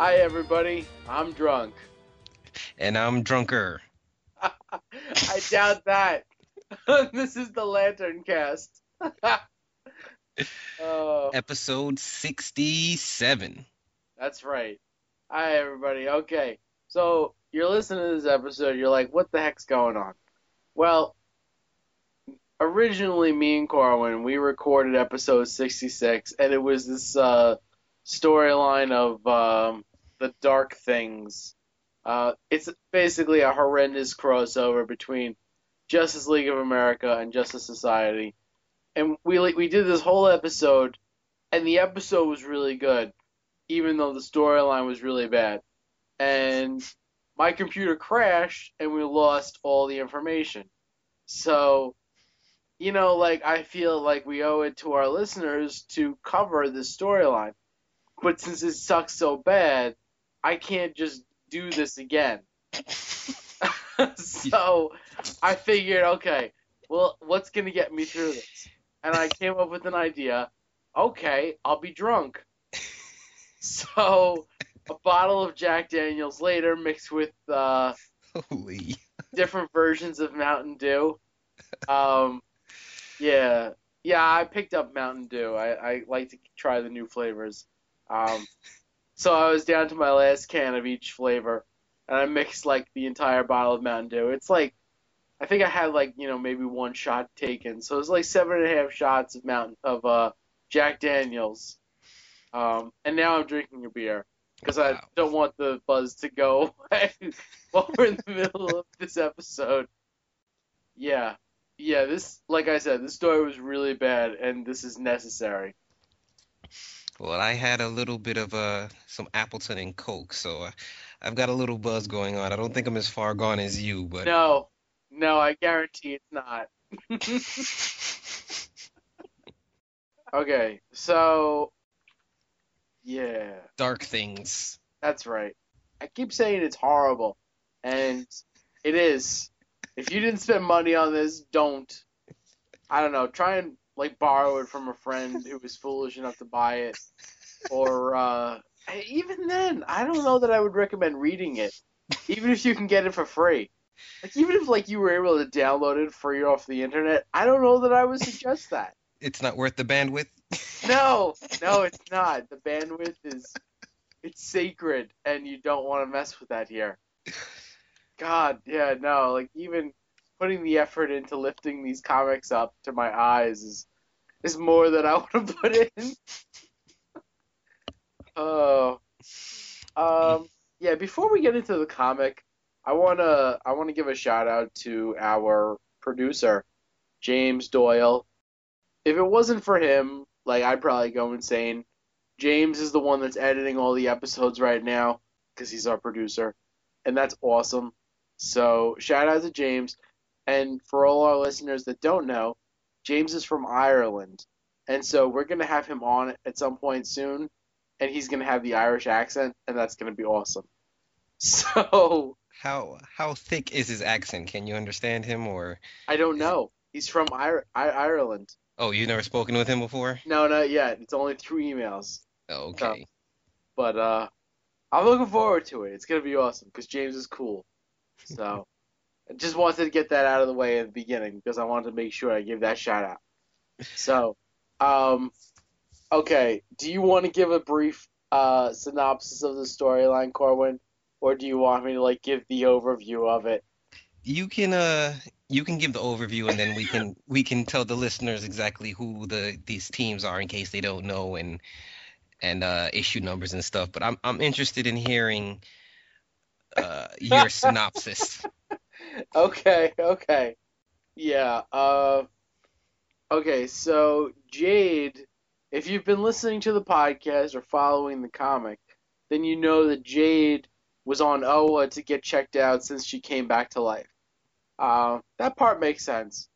Hi, everybody. I'm drunk. And I'm drunker. I doubt that. this is the Lantern Cast. oh, Episode 67. that's right. Hi, everybody. Okay, so you're listening to this episode. You're like, what the heck's going on? Well, originally, me and Corwin, we recorded episode 66, and it was this uh, storyline of um, the Dark Things. Uh, it's basically a horrendous crossover between Justice League of America and Justice Society, and we we did this whole episode, and the episode was really good, even though the storyline was really bad, and my computer crashed and we lost all the information. So, you know, like I feel like we owe it to our listeners to cover this storyline. But since it sucks so bad, I can't just do this again. so I figured, okay, well, what's going to get me through this? And I came up with an idea. Okay, I'll be drunk. So a bottle of Jack Daniels later mixed with uh, Holy. different versions of Mountain Dew. Um, yeah, yeah, I picked up Mountain Dew. I, I like to try the new flavors. Um, so I was down to my last can of each flavor, and I mixed like the entire bottle of Mountain Dew. It's like, I think I had like you know maybe one shot taken, so it was like seven and a half shots of Mountain of uh, Jack Daniels. Um, and now I'm drinking a beer because I don't want the buzz to go away while we're in the middle of this episode. Yeah, yeah. This, like I said, this story was really bad, and this is necessary. Well, I had a little bit of uh, some Appleton and Coke, so uh, I've got a little buzz going on. I don't think I'm as far gone as you, but No, no, I guarantee it's not. Okay, so yeah, Dark Things. that's right. I keep saying it's horrible, and it is. If you didn't spend money on this, don't. I don't know. Try and like borrow it from a friend who was foolish enough to buy it, or uh, even then, I don't know that I would recommend reading it, even if you can get it for free. Like even if like you were able to download it free off the internet, I don't know that I would suggest that. It's not worth the bandwidth. No, no, it's not. The bandwidth is it's sacred, and you don't want to mess with that here. God, yeah, no, like even putting the effort into lifting these comics up to my eyes is is more than I want to put in. Oh, um, yeah. Before we get into the comic, I wanna I wanna give a shout out to our producer, James Doyle. If it wasn't for him, like I'd probably go insane. James is the one that's editing all the episodes right now because he's our producer, and that's awesome. So shout out to James, and for all our listeners that don't know, James is from Ireland, and so we're gonna have him on at some point soon, and he's gonna have the Irish accent, and that's gonna be awesome. So How how thick is his accent? Can you understand him or I don't know. He's from Ir- I- Ireland. Oh, you've never spoken with him before? No, not yet. It's only through emails. Oh, okay. But uh, I'm looking forward to it. It's gonna be awesome because James is cool. So I just wanted to get that out of the way at the beginning because I wanted to make sure I give that shout out. So, um, okay. Do you want to give a brief uh synopsis of the storyline, Corwin, or do you want me to like give the overview of it? You can uh you can give the overview and then we can we can tell the listeners exactly who the these teams are in case they don't know and and uh issue numbers and stuff. But I'm I'm interested in hearing uh your synopsis. Okay, okay. Yeah, uh okay, so Jade, if you've been listening to the podcast or following the comic, then you know that Jade was on Oa to get checked out since she came back to life. Uh, that part makes sense.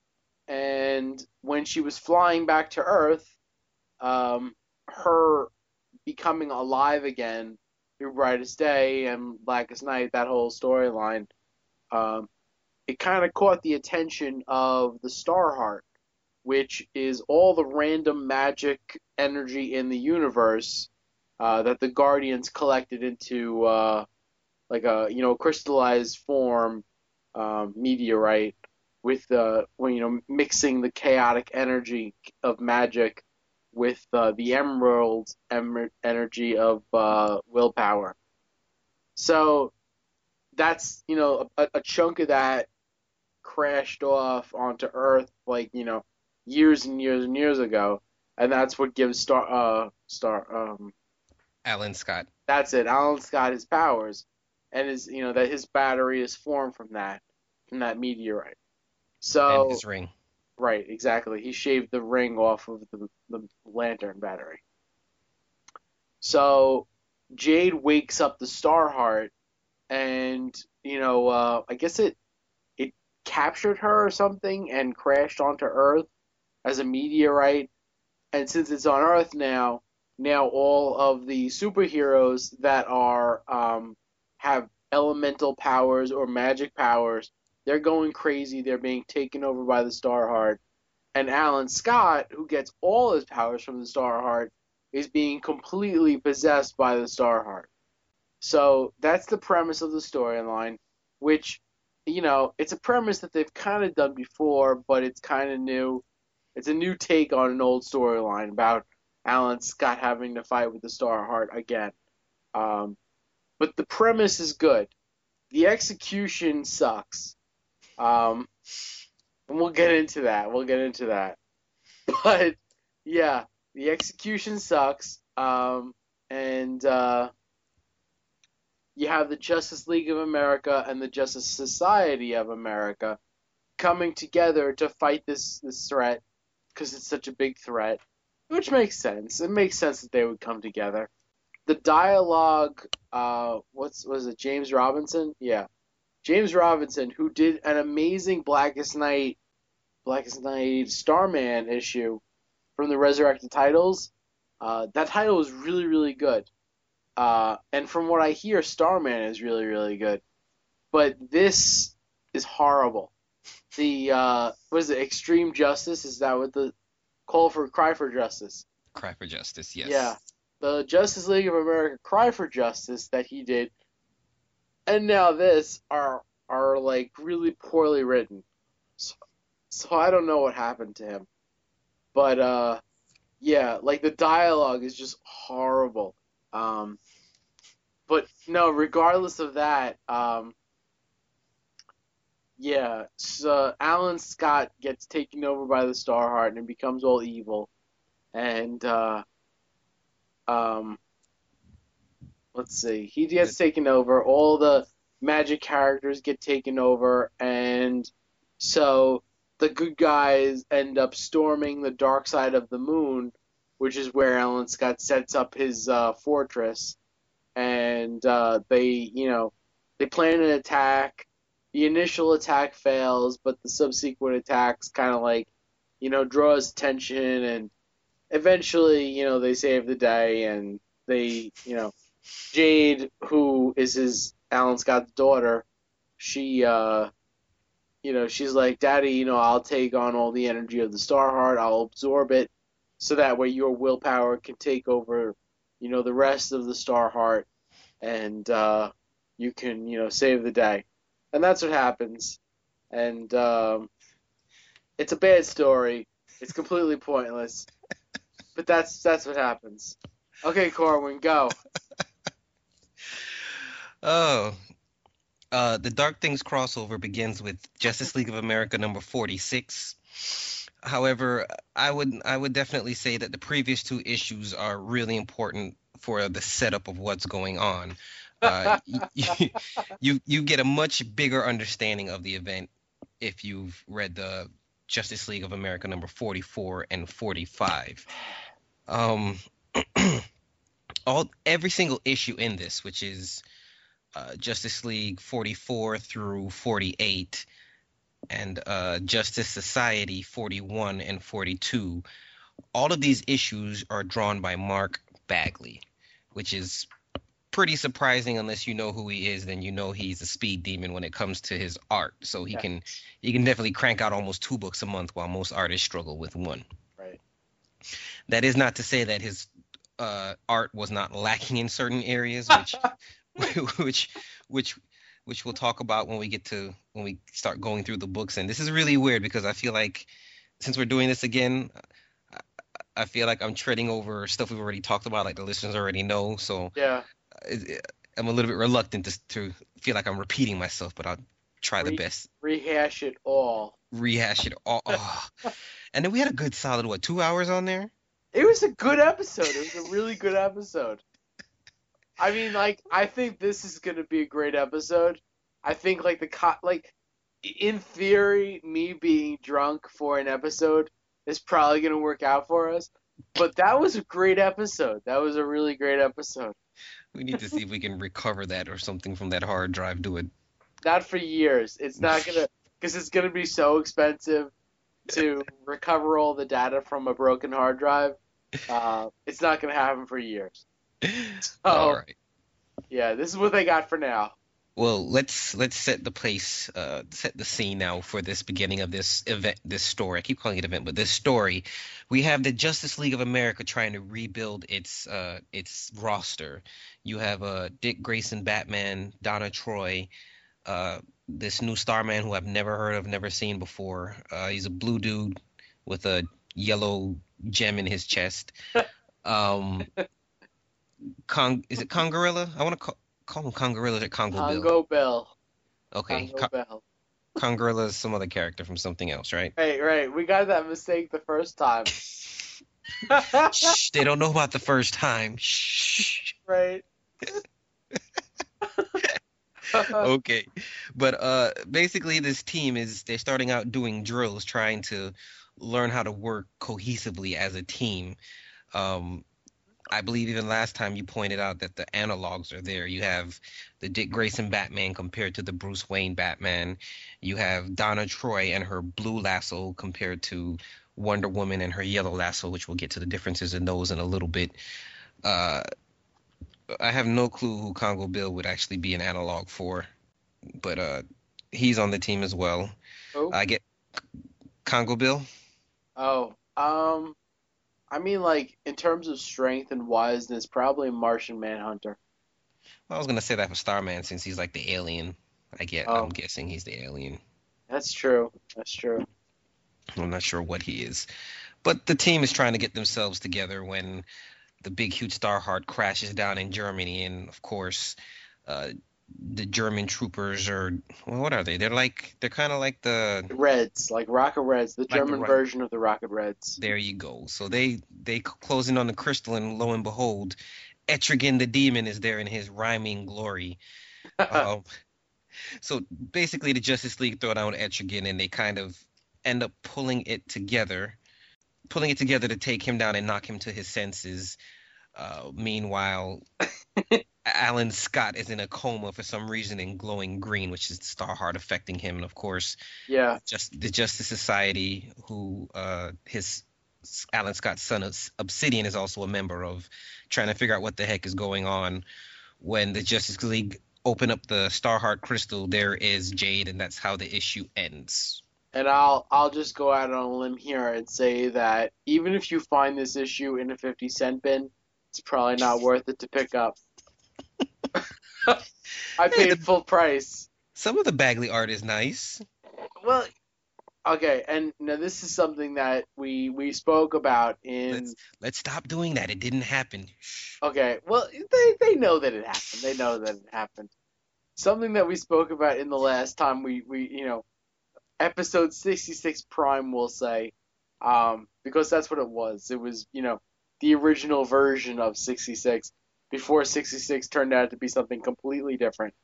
And when she was flying back to Earth, um, her becoming alive again through Brightest Day and Blackest Night, that whole storyline, um, it kind of caught the attention of the Starheart, which is all the random magic energy in the universe uh, that the Guardians collected into uh, like a you know crystallized form um, meteorite with uh, when you know mixing the chaotic energy of magic with uh, the emerald em- energy of uh, willpower. So that's you know a, a chunk of that crashed off onto Earth like you know years and years and years ago, and that's what gives Star uh Star um Alan Scott. that's it. Alan Scott his powers, and his you know that his battery is formed from that from that meteorite. So and his ring. Right, exactly. He shaved the ring off of the, the lantern battery. So Jade wakes up the Starheart, and you know, uh, I guess it it captured her or something and crashed onto Earth as a meteorite. And since it's on Earth now, now all of the superheroes that are um, have elemental powers or magic powers they're going crazy. They're being taken over by the Starheart. And Alan Scott, who gets all his powers from the Starheart, is being completely possessed by the Starheart. So that's the premise of the storyline, which, you know, it's a premise that they've kind of done before, but it's kind of new. It's a new take on an old storyline about Alan Scott having to fight with the Starheart again. Um, but the premise is good. The execution sucks. Um, and we'll get into that. We'll get into that. But yeah, the execution sucks. Um, and uh, you have the Justice League of America and the Justice Society of America coming together to fight this this threat because it's such a big threat, which makes sense. It makes sense that they would come together. The dialogue, uh, what's was it? James Robinson? Yeah, James Robinson, who did an amazing Blackest Night, Blackest Night Starman issue from the Resurrected titles. Uh, that title was really, really good. Uh, and from what I hear, Starman is really, really good. But this is horrible. The uh, what is it? Extreme Justice is that what the call for cry for justice? Cry for justice. Yes. Yeah, the Justice League of America cry for justice that he did and now this are are like really poorly written. So, so I don't know what happened to him. But uh yeah, like the dialogue is just horrible. Um but no, regardless of that, um yeah, so Alan Scott gets taken over by the Starheart and becomes all evil. And uh um let's see. He gets taken over. All the magic characters get taken over, and so the good guys end up storming the dark side of the moon, which is where Alan Scott sets up his uh, fortress. And uh, they, you know, they plan an attack. The initial attack fails, but the subsequent attacks kind of like, you know, draws attention, and eventually, you know, they save the day, and they, you know, Jade, who is his Alan Scott's daughter, she, uh, you know, she's like, Daddy, you know, I'll take on all the energy of the Starheart, I'll absorb it, so that way your willpower can take over, you know, the rest of the Starheart, and uh, you can, you know, save the day. And that's what happens. And um, it's a bad story. It's completely pointless. But that's that's what happens. Okay, Corwin, go. Oh, uh, the Dark Things crossover begins with Justice League of America number 46. However, I would I would definitely say that the previous two issues are really important for the setup of what's going on. Uh, you, you you get a much bigger understanding of the event if you've read the Justice League of America number 44 and 45. Um, all every single issue in this, which is uh, Justice League 44 through 48 and uh, Justice Society 41 and 42. All of these issues are drawn by Mark Bagley, which is pretty surprising unless you know who he is then you know he's a speed demon when it comes to his art so he yeah. can he can definitely crank out almost two books a month while most artists struggle with one right that is not to say that his uh, art was not lacking in certain areas, which which which which we'll talk about when we get to when we start going through the books. And this is really weird because I feel like since we're doing this again, I, feel like I'm treading over stuff we've already talked about, like the listeners already know. So Yeah. Uh, I'm a little bit reluctant to, to feel like I'm repeating myself, but I'll try the best. Rehash it all. Rehash it all. oh. And then we had a good solid what two hours on there. It was a good episode. It was a really good episode. I mean, like, I think this is gonna be a great episode. I think like the co- like, in theory, me being drunk for an episode is probably gonna work out for us. But that was a great episode. That was a really great episode. We need to see if we can recover that or something from that hard drive. Do it. Not for years. It's not gonna because it's gonna be so expensive to recover all the data from a broken hard drive. Uh, it's not gonna happen for years. All Oh. Yeah, this is what they got for now. Well, let's let's set the place, uh, set the scene now for this beginning of this event, this story. I keep calling it event, but this story. We have the Justice League of America trying to rebuild its uh its roster. You have uh Dick Grayson, Batman, Donna Troy, uh this new Starman who I've never heard of, never seen before. Uh, he's a blue dude with a yellow gem in his chest. Um, Kong, is it Congorilla? I want to call, call him Congorilla or Congo Bill. Congo Bill. Okay, Congo Con- Bill. Is some other character from something else, right? Right, right. We got that mistake the first time. Shh, they don't know about the first time. Shh. right. Okay, but uh, basically, this team is they're starting out doing drills, trying to learn how to work cohesively as a team. Um, I believe even last time you pointed out that the analogs are there. You have the Dick Grayson Batman compared to the Bruce Wayne Batman. You have Donna Troy and her blue lasso compared to Wonder Woman and her yellow lasso, which we'll get to the differences in those in a little bit. Uh, I have no clue who Congo Bill would actually be an analog for, but uh, he's on the team as well. oh, I get Congo Bill. oh, um, I mean, like in terms of strength and wiseness, probably Martian Manhunter. I was gonna say that for Starman since he's like the alien. I get. Oh. I'm guessing he's the alien. That's true. That's true. I'm not sure what he is, but the team is trying to get themselves together when the big huge Starheart crashes down in Germany, and of course, uh, the German troopers or well, what are they? They're like they're kind of like the Reds, like Rocket Reds, the the German Ro- version of the Rocket Reds. There you go. So they they close in on the crystal, and lo and behold, Etrigan the demon is there in his rhyming glory. Um, so basically, the Justice League throw down Etrigan, and they kind of end up pulling it together, pulling it together to take him down and knock him to his senses. Uh, meanwhile, Alan Scott is in a coma for some reason in glowing green, which is Starheart affecting him, and of course, yeah. just the Justice Society, who uh, his Alan Scott's son Obsidian is also a member of, trying to figure out what the heck is going on. When the Justice League open up the Starheart crystal, there is Jade, and that's how the issue ends. And I'll I'll just go out on a limb here and say that even if you find this issue in a 50 cent bin, it's probably not worth it to pick up. I Hey, paid the- full price. Some of the Bagley art is nice. Well, okay, and now this is something that we we spoke about in. Let's let's stop doing that. It didn't happen. Okay, well they they know that it happened. They know that it happened. Something that we spoke about in the last time we we you know, episode 66 Prime we'll say, um because that's what it was. It was you know the original version of 66 before 66 turned out to be something completely different.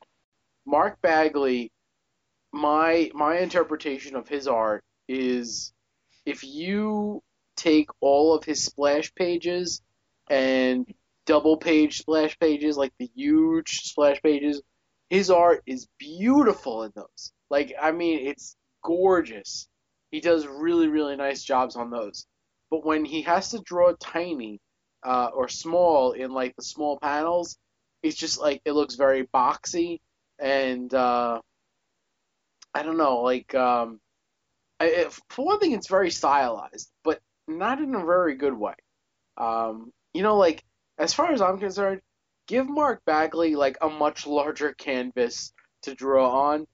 Mark Bagley, my my interpretation of his art is if you take all of his splash pages and double page splash pages, like the huge splash pages, his art is beautiful in those. Like, I mean, it's gorgeous. He does really, really nice jobs on those. But when he has to draw tiny uh, or small in like the small panels, it's just like it looks very boxy and uh, I don't know, like um, I, for one thing, it's very stylized, but not in a very good way. Um, you know, like as far as I'm concerned, give Mark Bagley like a much larger canvas to draw on,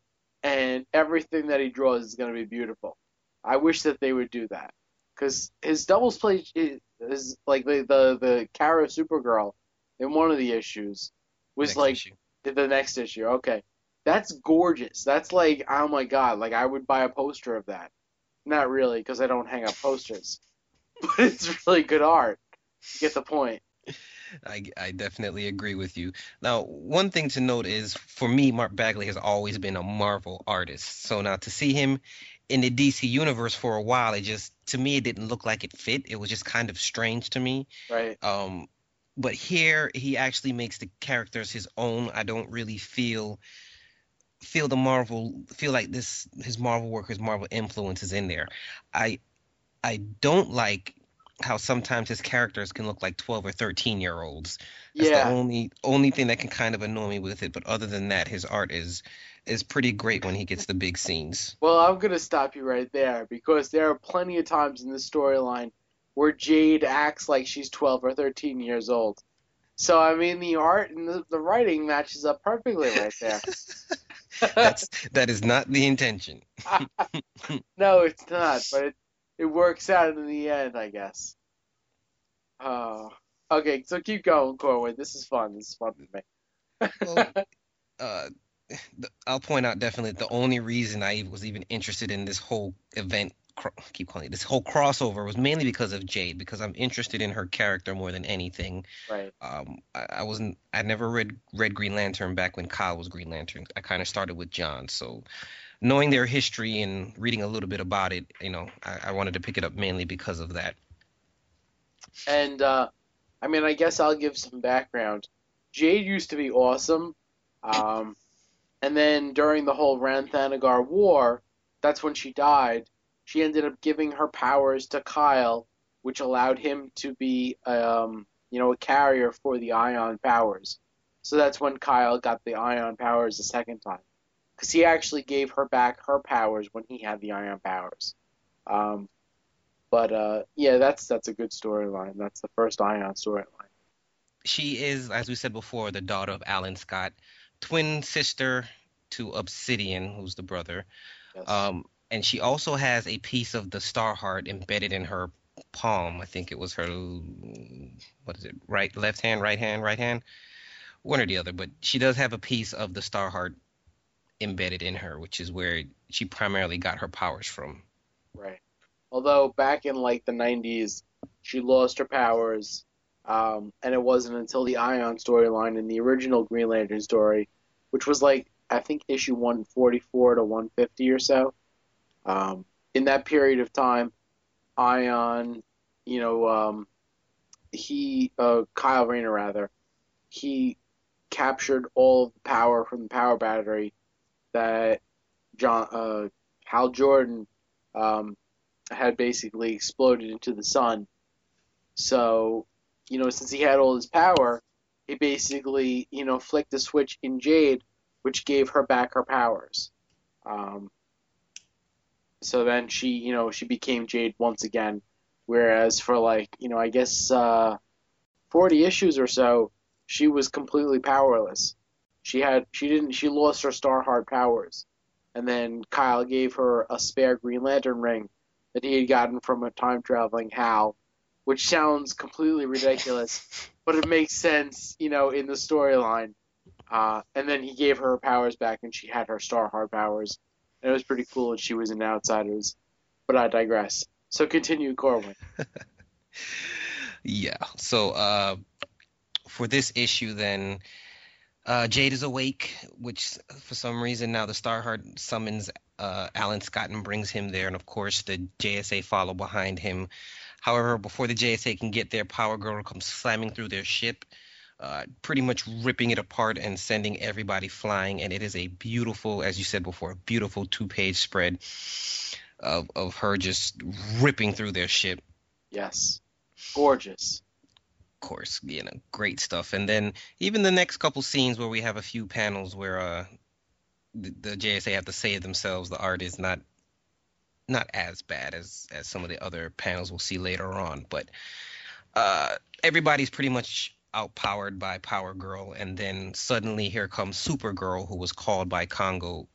and everything that he draws is going to be beautiful. I wish that they would do that because his doubles play is, like the the the Kara Supergirl in one of the issues was Next like issue. the next issue. Okay, that's gorgeous. That's like oh my god, like I would buy a poster of that. Not really because I don't hang up posters, but it's really good art. You get the point. I, I definitely agree with you. Now, one thing to note is for me, Mark Bagley has always been a Marvel artist. So now to see him in the DC universe for a while, it just to me it didn't look like it fit. It was just kind of strange to me. Right. Um, but here he actually makes the characters his own. I don't really feel feel the Marvel feel like this his Marvel work, his Marvel influence is in there. I I don't like how sometimes his characters can look like 12 or 13 year olds. That's yeah. the only only thing that can kind of annoy me with it. But other than that, his art is is pretty great when he gets the big scenes. Well, I'm gonna stop you right there because there are plenty of times in the storyline where Jade acts like she's 12 or 13 years old. So I mean, the art and the, the writing matches up perfectly right there. That's that is not the intention. no, it's not, but it, it works out in the end, I guess. Oh, okay. So keep going, Corwin. This is fun. This is fun for me. Well, uh, I'll point out definitely the only reason I was even interested in this whole event keep calling it this whole crossover, was mainly because of Jade, because I'm interested in her character more than anything. right. Um, I, I wasn't, I never read read Green Lantern back when Kyle was Green Lantern. I kind of started with John, so knowing their history and reading a little bit about it, you know, I, I wanted to pick it up mainly because of that. And uh, I mean, I guess I'll give some background. Jade used to be awesome, um, and then during the whole Rann-Thanagar War, that's when she died. She ended up giving her powers to Kyle, which allowed him to be, um, you know, a carrier for the Ion powers. So that's when Kyle got the Ion powers the second time, because he actually gave her back her powers when he had the Ion powers. Um, but uh, yeah, that's that's a good storyline. That's the first Ion storyline. She is, as we said before, the daughter of Alan Scott, twin sister to Obsidian, who's the brother. Yes. Um, and she also has a piece of the Star Heart embedded in her palm. I think it was her, what is it, right, left hand, right hand, right hand, one or the other. But she does have a piece of the Star Heart embedded in her, which is where she primarily got her powers from. Right. Although back in like the 90s, she lost her powers, um, and it wasn't until the Ion storyline in the original Green Lantern story, which was like I think issue 144 to 150 or so. Um, in that period of time, Ion, you know, um, he uh, Kyle Rayner rather, he captured all of the power from the power battery that John uh, Hal Jordan um, had basically exploded into the sun. So, you know, since he had all his power, he basically, you know, flicked a switch in Jade, which gave her back her powers. Um, so then she, you know, she became Jade once again. Whereas for like, you know, I guess uh, 40 issues or so, she was completely powerless. She had, she didn't, she lost her Starheart powers, and then Kyle gave her a spare Green Lantern ring that he had gotten from a time traveling Hal, which sounds completely ridiculous, but it makes sense, you know, in the storyline. Uh, and then he gave her her powers back, and she had her star Starheart powers, and it was pretty cool. And she was in Outsiders, but I digress. So continue, Corwin. Yeah. So uh, for this issue, then uh, Jade is awake, which for some reason now the Starheart summons uh, Alan Scott and brings him there, and of course the JSA follow behind him. However, before the JSA can get there, Power Girl comes slamming through their ship, uh, pretty much ripping it apart and sending everybody flying. And it is a beautiful, as you said before, a beautiful two-page spread of of her just ripping through their ship. Yes, gorgeous. Of course, you know, great stuff. And then even the next couple scenes where we have a few panels where uh the, the JSA have to save themselves, the art is not not as bad as as some of the other panels we'll see later on, but uh everybody's pretty much outpowered by Power Girl, and then suddenly here comes Supergirl, who was called by Congo,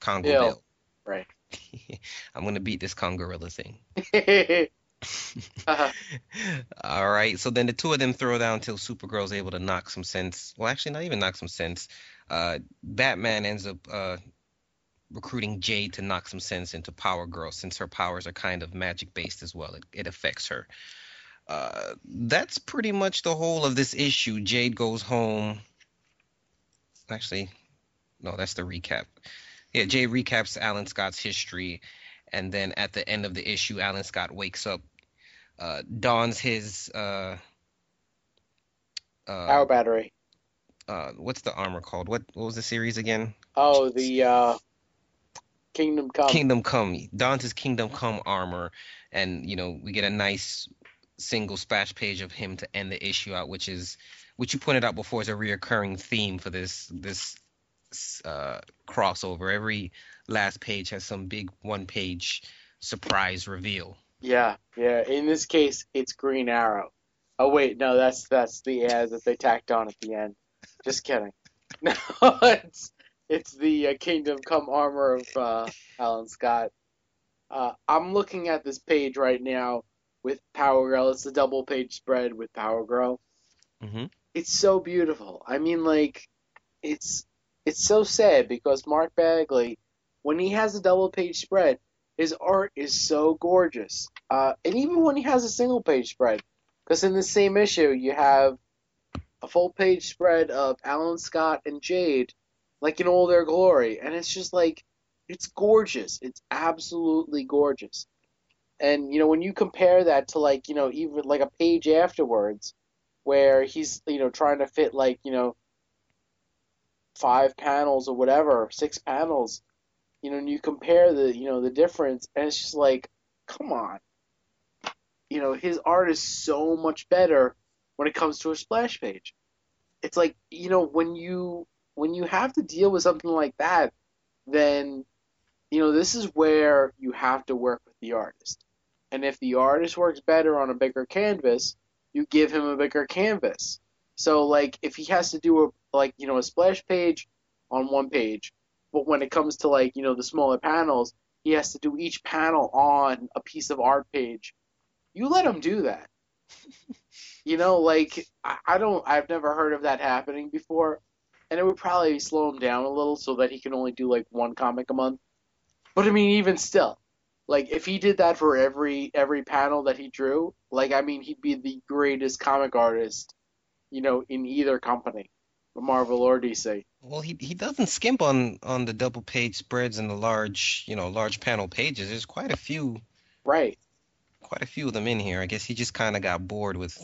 Congo Bill. Bill. Right. I'm gonna beat this Congorilla thing. Uh, All right, so then the two of them throw down till Supergirl's able to knock some sense. Well, actually, not even knock some sense. Uh, Batman ends up uh, recruiting Jade to knock some sense into Power Girl since her powers are kind of magic based as well. It, it affects her. Uh, that's pretty much the whole of this issue. Jade goes home. Actually, no, that's the recap. Yeah, Jade recaps Alan Scott's history, and then at the end of the issue, Alan Scott wakes up, uh, dons his uh, uh, Power battery. uh, what's the armor called? What what was the series again? Oh, the uh, Kingdom Come. Kingdom Come. His Kingdom Come armor, and you know we get a nice single splash page of him to end the issue out, which is which you pointed out before is a reoccurring theme for this this uh, crossover. Every last page has some big one page surprise reveal. Yeah, yeah. In this case, it's Green Arrow. Oh wait, no, that's that's the ad that they tacked on at the end. Just kidding. No, it's it's the uh, Kingdom Come armor of uh, Alan Scott. Uh, I'm looking at this page right now with Power Girl. It's a double page spread with Power Girl. hmm It's so beautiful. I mean, like, it's it's so sad because Mark Bagley, when he has a double page spread, his art is so gorgeous. Uh, and even when he has a single page spread, because in the same issue you have a full page spread of Alan Scott and Jade, like in all their glory, and it's just like it's gorgeous. It's absolutely gorgeous. And you know when you compare that to like you know even like a page afterwards, where he's you know trying to fit like you know five panels or whatever, six panels, you know, and you compare the you know the difference, and it's just like, come on, you know, his art is so much better when it comes to a splash page. It's like you know when you when you have to deal with something like that, then you know this is where you have to work with the artist. And if the artist works better on a bigger canvas, you give him a bigger canvas. So like if he has to do a like you know a splash page on one page, but when it comes to like you know the smaller panels, he has to do each panel on a piece of art page. You let him do that. you know, like I, I don't I've never heard of that happening before, and it would probably slow him down a little so that he can only do like one comic a month. But I mean, even still, like if he did that for every every panel that he drew, like I mean, he'd be the greatest comic artist, you know, in either company, Marvel or DC. Well, he he doesn't skimp on on the double page spreads and the large you know large panel pages. There's quite a few Right. Quite a few of them in here. I guess he just kind of got bored with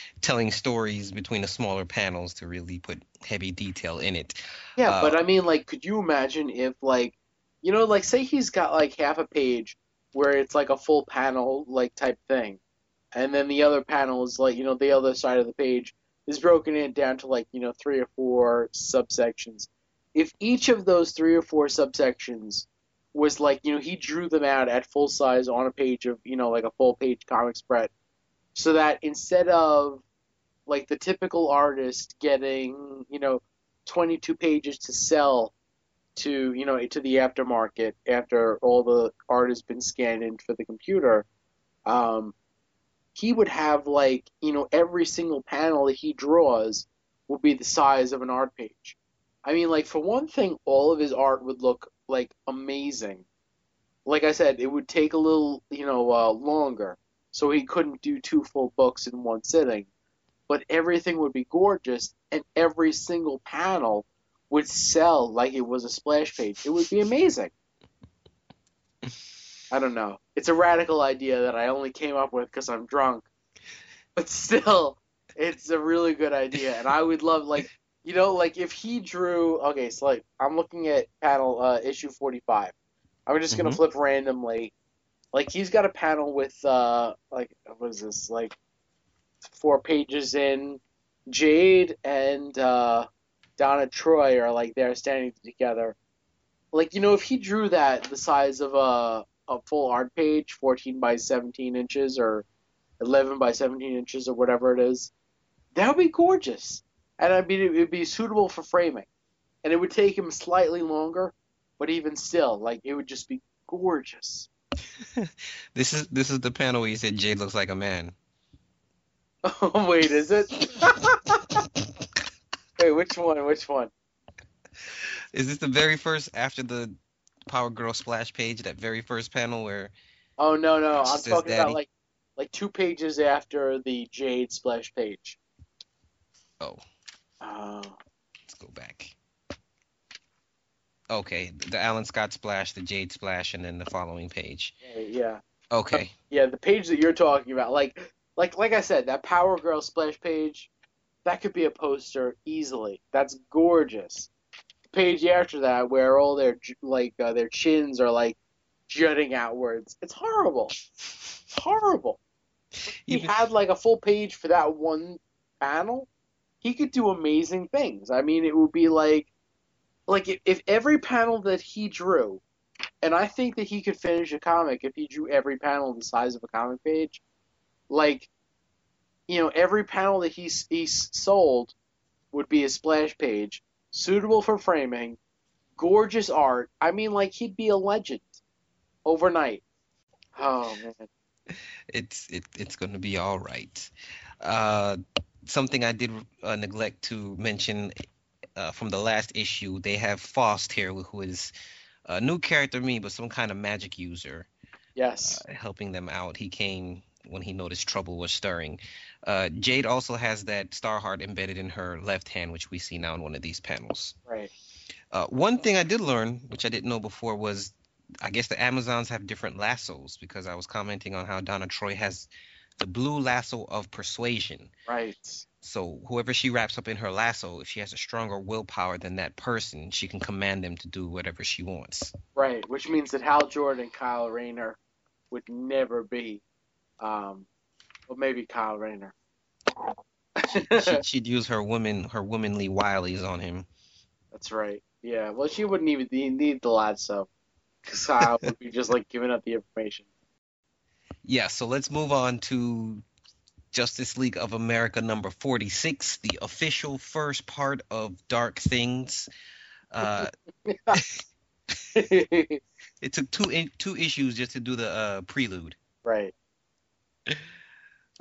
telling stories between the smaller panels to really put heavy detail in it. Yeah, Uh, but I mean, like, could you imagine if, like, you know, like, say he's got like half a page where it's like a full panel, like, type thing, and then the other panel is like, you know, the other side of the page is broken in down to like, you know, three or four subsections. If each of those three or four subsections was like, you know, he drew them out at full size on a page of, you know, like a full page comic spread, so that instead of like the typical artist getting, you know, 22 pages to sell to you know to the aftermarket after all the art has been scanned in for the computer um, he would have like you know every single panel that he draws will be the size of an art page. I mean like for one thing all of his art would look like amazing like i said it would take a little you know uh, longer so he couldn't do two full books in one sitting but everything would be gorgeous and every single panel would sell like it was a splash page. It would be amazing. I don't know. It's a radical idea that I only came up with because I'm drunk. But still, it's a really good idea. And I would love, like, you know, like if he drew. Okay, so like, I'm looking at panel uh, issue 45. I'm just going to Mhm. flip randomly. Like, he's got a panel with, uh, like, what is this? Like, four pages in. Jade and, uh, Donna Troy are like there standing together. Like you know, if he drew that the size of a a full art page, 14 by 17 inches or 11 by 17 inches or whatever it is, That would be gorgeous. And I mean, it would be suitable for framing. And it would take him slightly longer, but even still, like, it would just be gorgeous. This is this is the panel where you said Jade looks like a man. Oh, wait, is it? wait, which one? Which one? Is this the very first after the Power Girl splash page, that very first panel where Oh, no, no. I'm talking daddy. about, like, like two pages after the Jade splash page. oh, Oh. let's go back. Okay, the Alan Scott splash, the Jade splash, and then the following page. Yeah. Okay. Yeah, the page that you're talking about, like, like, like I said, that Power Girl splash page, that could be a poster easily. That's gorgeous. The page after that, where all their like uh, their chins are like jutting outwards, it's horrible. It's horrible. He Even- had like a full page for that one panel. He could do amazing things. I mean, it would be like, like if, if every panel that he drew and I think that he could finish a comic if he drew every panel the size of a comic page. Like, you know, every panel that he he sold would be a splash page, suitable for framing, gorgeous art. I mean, like he'd be a legend overnight. Oh man, it's it, it's going to be all right. Uh, something I did uh, neglect to mention uh, from the last issue, they have Faust here, who is a new character to me, but some kind of magic user, yes, uh, helping them out. He came when he noticed trouble was stirring. Uh, Jade also has that star heart embedded in her left hand, which we see now in one of these panels. right. Uh, one thing I did learn, which I didn't know before, was I guess the Amazons have different lassos because I was commenting on how Donna Troy has the blue lasso of persuasion. Right. So whoever she wraps up in her lasso, if she has a stronger willpower than that person, she can command them to do whatever she wants. Right. Which means that Hal Jordan and Kyle Rayner would never be, um, well, maybe Kyle Rayner. She, she'd use her woman, her womanly wilies on him. That's right. Yeah. Well, she wouldn't even need, need the lasso, because Kyle would be just like giving up the information. Yeah, so let's move on to Justice League of America number 46, the official first part of Dark Things. Uh, it took two in, two issues just to do the uh, prelude. right.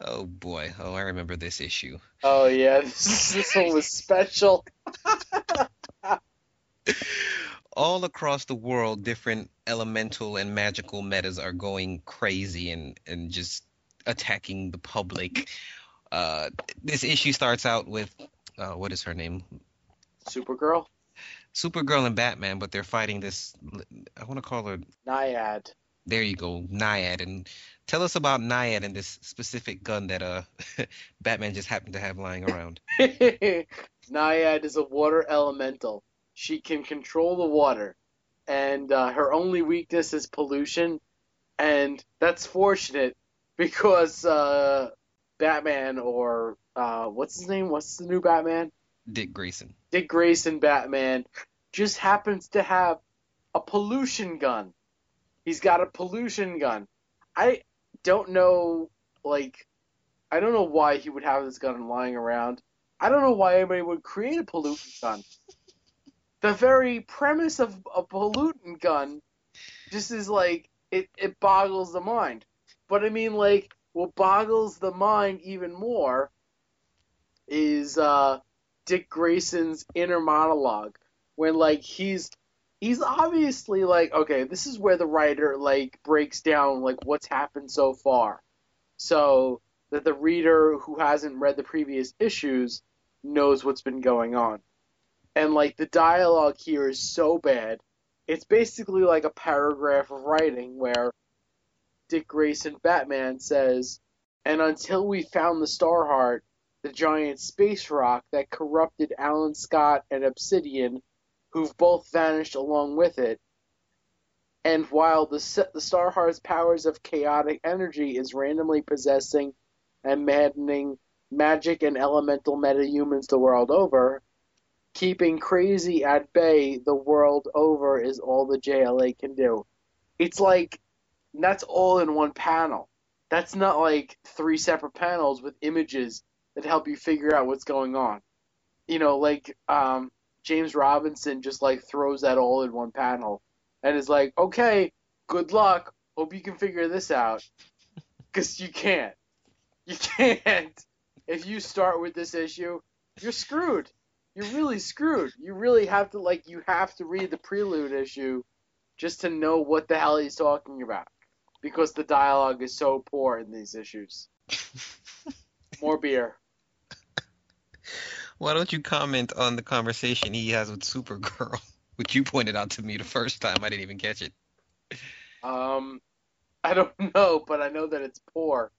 Oh boy, oh I remember this issue. Oh yeah, this, this one was special. All across the world, different elemental and magical metas are going crazy and and just attacking the public. Uh, this issue starts out with uh, what is her name? Supergirl, Supergirl and Batman, but they're fighting this. I want to call her. Naiad. There you go, Naiad. And tell us about Naiad and this specific gun that uh Batman just happened to have lying around. Naiad is a water elemental. She can control the water, and uh, her only weakness is pollution, and that's fortunate because uh, Batman or uh, what's his name? What's the new Batman? Dick Grayson. Dick Grayson Batman just happens to have a pollution gun. He's got a pollution gun. I don't know, like, I don't know why he would have this gun lying around. I don't know why anybody would create a pollution gun. The very premise of a pollutant gun just is like, it, it boggles the mind. But I mean, like, what boggles the mind even more is, uh, Dick Grayson's inner monologue when like he's he's obviously like okay this is where the writer like breaks down like what's happened so far so that the reader who hasn't read the previous issues knows what's been going on and like the dialogue here is so bad it's basically like a paragraph of writing where Dick Grayson Batman says and until we found the Starheart the giant space rock that corrupted Alan Scott and Obsidian, who've both vanished along with it. And while the, the Starheart's powers of chaotic energy is randomly possessing and maddening magic and elemental metahumans the world over, keeping crazy at bay the world over is all the JLA can do. It's like that's all in one panel. That's not like three separate panels with images that help you figure out what's going on. You know, like um, James Robinson just like throws that all in one panel and is like, okay, good luck. Hope you can figure this out. Because you can't. You can't. If you start with this issue, you're screwed. You're really screwed. You really have to, like, you have to read the prelude issue just to know what the hell he's talking about. Because the dialogue is so poor in these issues. More beer. Why don't you comment on the conversation he has with Supergirl, which you pointed out to me the first time? I didn't even catch it. Um, I don't know, but I know that it's poor.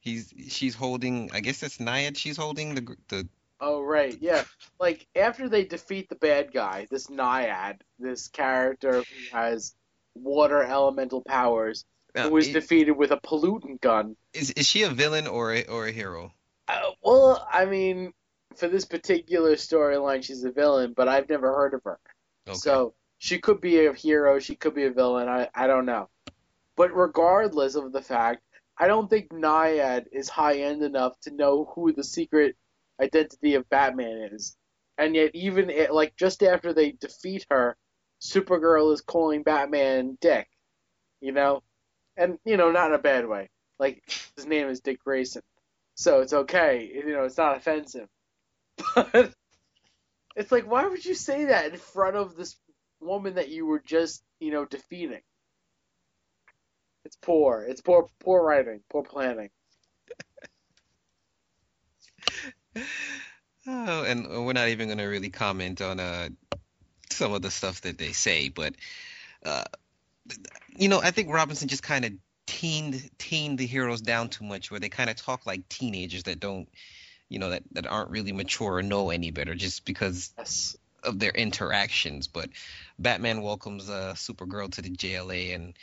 He's she's holding. I guess it's Naiad. She's holding the the. Oh right, yeah. Like after they defeat the bad guy, this Naiad, this character who has water elemental powers, Uh, who was defeated with a pollutant gun. is is she a villain or a, or a hero? Uh, well, I mean, for this particular storyline, she's a villain, but I've never heard of her. Okay. So she could be a hero, she could be a villain. I, I don't know. But regardless of the fact, I don't think Naiad is high end enough to know who the secret identity of Batman is. And yet, even it, like just after they defeat her, Supergirl is calling Batman Dick. You know, and you know, not in a bad way. Like his name is Dick Grayson, so it's okay. You know, it's not offensive. But it's like, why would you say that in front of this woman that you were just, you know, defeating? It's poor. It's poor, poor writing, poor planning. Oh, and we're not even going to really comment on uh some of the stuff that they say, but uh you know, I think Robinson just kind of teened teened the heroes down too much, where they kind of talk like teenagers that don't, you know, that that aren't really mature or know any better, just because Yes. of their interactions. But Batman welcomes uh, Supergirl to the JLA, and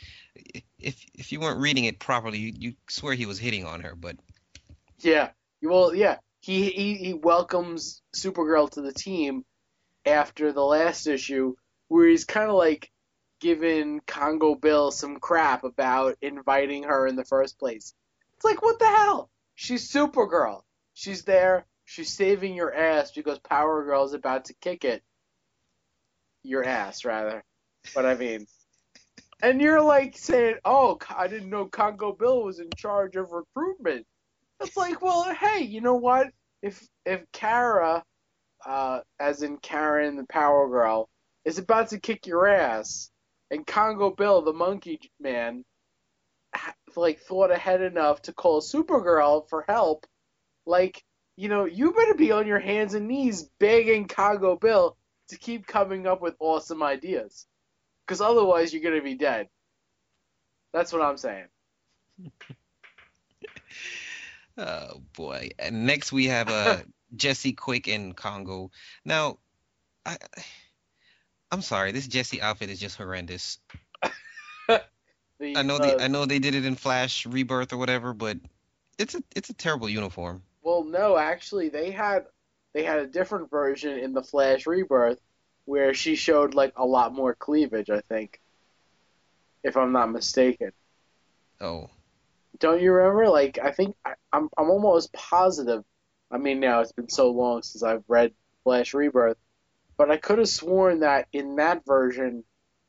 if if you weren't reading it properly, you, you swear he was hitting on her. But Yeah. Well, yeah. He, he he welcomes Supergirl to the team after the last issue, where he's kind of like giving Congo Bill some crap about inviting her in the first place. It's like, what the hell? She's Supergirl. She's there. She's saving your ass because Power Girl's about to kick it. Your ass, rather. But I mean. And you're like saying, "Oh, I didn't know Congo Bill was in charge of recruitment." It's like, well, hey, you know what? If if Kara, uh, as in Karen the Power Girl, is about to kick your ass, and Congo Bill the Monkey Man, like thought ahead enough to call Supergirl for help, like you know, you better be on your hands and knees begging Congo Bill to keep coming up with awesome ideas, because otherwise you're gonna be dead. That's what I'm saying. Oh boy. And next we have uh Jesse Quick and Congo. Now, I I'm sorry, this Jesse outfit is just horrendous. The, I know uh, they I know they did it in Flash Rebirth or whatever, but it's a it's a terrible uniform. Well, no, actually, they had they had a different version in the Flash Rebirth where she showed like a lot more cleavage. I think, if I'm not mistaken. Oh. Don't you remember? Like, I think I, I'm I'm almost positive. I mean, now it's been so long since I've read Flash Rebirth, but I could have sworn that in that version,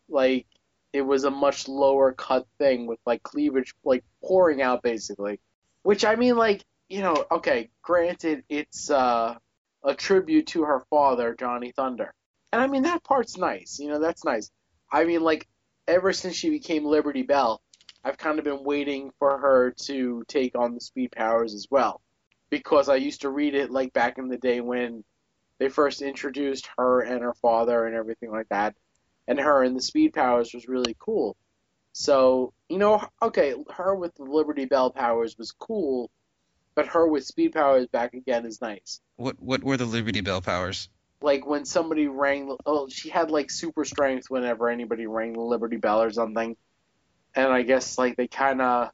like, it was a much lower cut thing with like cleavage like pouring out basically. Which I mean, like, you know, okay, granted, it's uh, a tribute to her father, Johnny Thunder, and I mean that part's nice. You know, that's nice. I mean, like, ever since she became Liberty Bell, I've kind of been waiting for her to take on the speed powers as well. Because I used to read it like back in the day when they first introduced her and her father and everything like that. And her and the speed powers was really cool. So, you know, okay, her with the Liberty Bell powers was cool, but her with speed powers back again is nice. What what were the Liberty Bell powers? Like when somebody rang, oh, she had like super strength whenever anybody rang the Liberty Bell or something. And I guess like they kind of,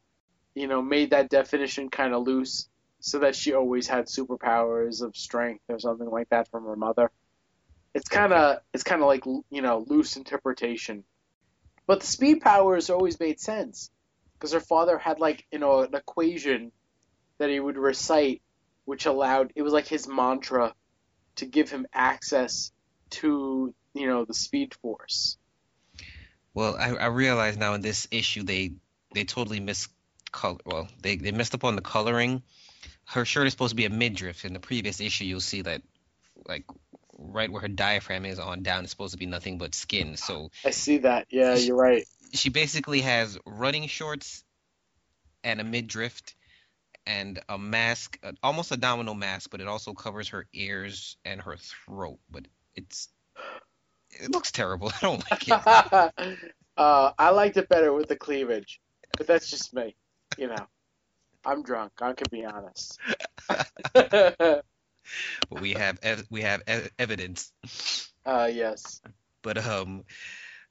you know, made that definition kind of loose so that she always had superpowers of strength or something like that from her mother. It's kind of it's kind of like you know loose interpretation, but the speed powers always made sense because her father had like you know an equation that he would recite which allowed it was like his mantra to give him access to you know the Speed Force. Well, I, I realize now in this issue they they totally miss color. Well, they they messed up on the coloring. Her shirt is supposed to be a midriff. In the previous issue, you'll see that like right where her diaphragm is on down is supposed to be nothing but skin. So I see that. Yeah, you're right. she basically has running shorts and a midriff and a mask, uh, almost a domino mask, but it also covers her ears and her throat. But it's it looks terrible. I don't like it. uh, I liked it better with the cleavage, but that's just me. You know, I'm drunk. I can be honest. but we have ev- we have ev- evidence. uh, yes. But um,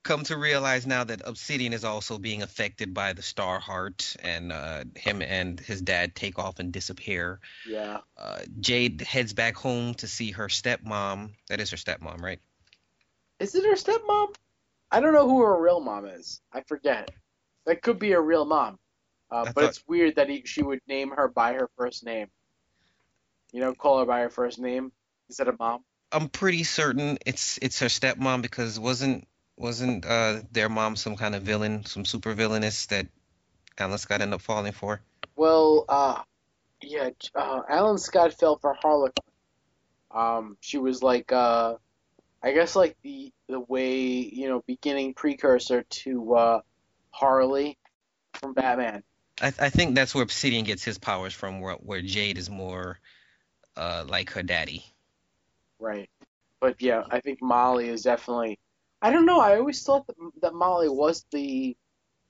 come to realize now that Obsidian is also being affected by the Star Heart, and uh, him and his dad take off and disappear. Yeah. Uh, Jade heads back home to see her stepmom. That is her stepmom, right? Is it her stepmom? I don't know who her real mom is. I forget. That could be a real mom. Uh, but thought- it's weird that he, she would name her by her first name. You know, call her by her first name instead of mom. I'm pretty certain it's it's her stepmom because wasn't wasn't uh their mom some kind of villain, some super villainess that Alan Scott ended up falling for? Well, uh, yeah, uh, Alan Scott fell for Harlequin. Um, she was like, uh, I guess like the the way you know beginning precursor to uh, Harley from Batman. I I think that's where Obsidian gets his powers from, where where Jade is more uh like her daddy. Right. But yeah, I think Molly is definitely. I don't know. I always thought that, that Molly was the.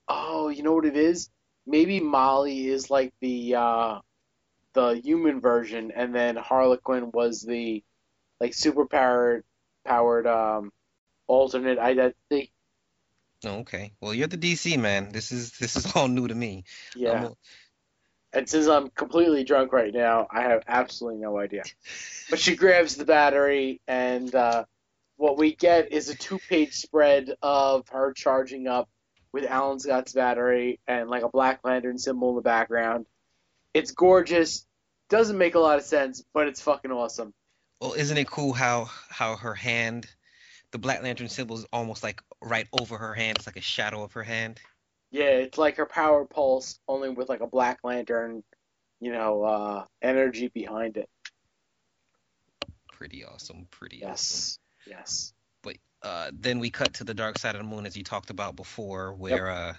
Oh, you know what it is? Maybe Molly is like the uh, the human version, and then Harlequin was the like super powered powered um, alternate identity. Oh, okay. Well, you're the DC man. This is this is all new to me. Yeah. A- And since I'm completely drunk right now, I have absolutely no idea. But she grabs the battery, and uh, what we get is a two page spread of her charging up with Alan Scott's battery and like a Black Lantern symbol in the background. It's gorgeous. Doesn't make a lot of sense, but it's fucking awesome. Well, isn't it cool how how her hand, the Black Lantern symbol is almost like right over her hand. It's like a shadow of her hand. Yeah, it's like her power pulse, only with like a Black Lantern, you know, uh, energy behind it. Pretty awesome. Pretty awesome. Yes. Yes. But uh, then we cut to the dark side of the moon, as you talked about before, where uh,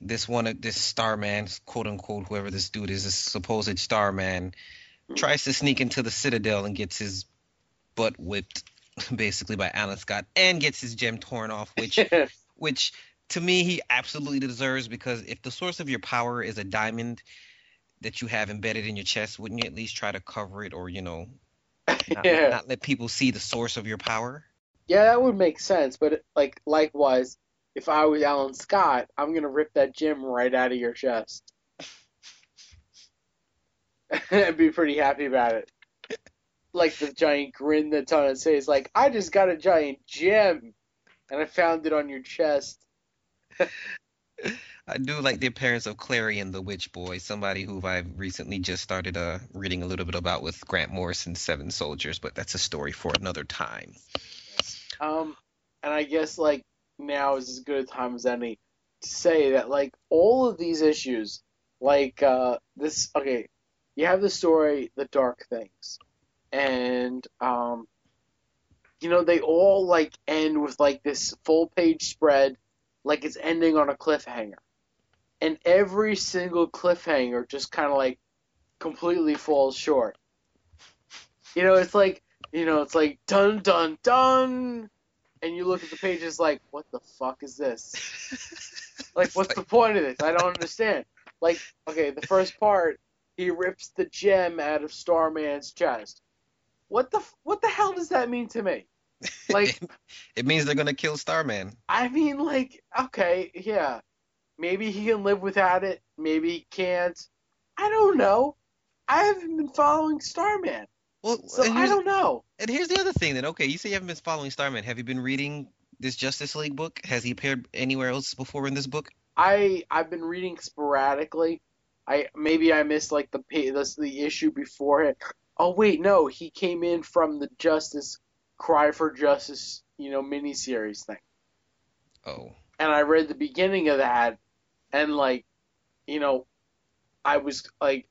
this one, this Starman, quote unquote, whoever this dude is, this supposed Starman, tries to sneak into the Citadel and gets his butt whipped, basically by Alan Scott, and gets his gem torn off, which, which to me he absolutely deserves because if the source of your power is a diamond that you have embedded in your chest, wouldn't you at least try to cover it or you know, not, yeah. not let people see the source of your power? Yeah, that would make sense, but like likewise, if I was Alan Scott, I'm gonna rip that gem right out of your chest. I'd be pretty happy about it. Like the giant grin that's on his face, like I just got a giant gem, and I found it on your chest. I do like the appearance of Clarion the Witch Boy, somebody who I've recently just started uh, reading a little bit about with Grant Morrison's Seven Soldiers, but that's a story for another time. Um, and I guess like now is as good a time as any to say that like all of these issues, like uh, this. Okay, you have the story, the dark things, and um, you know they all like end with like this full page spread, like it's ending on a cliffhanger, and every single cliffhanger just kind of like completely falls short. You know, it's like you know, it's like dun dun dun, and you look at the page, it's like, what the fuck is this? Like, what's the point of this? I don't understand. Like, okay, the first part, he rips the gem out of Starman's chest. What the what the hell does that mean to me? Like, it means they're gonna kill Starman. I mean, like, okay, yeah, maybe he can live without it, maybe he can't. I don't know. I haven't been following Starman, Well, so I don't know. and here's the other thing then. Okay, you say you haven't been following Starman. Have you been reading this Justice League book? Has he appeared anywhere else before in this book? I I've been reading sporadically, I maybe I missed like the pa- the, the issue before it. Oh wait, no, he came in from the Justice Cry for Justice, you know, miniseries thing. Oh. And I read the beginning of that, and like, you know, I was like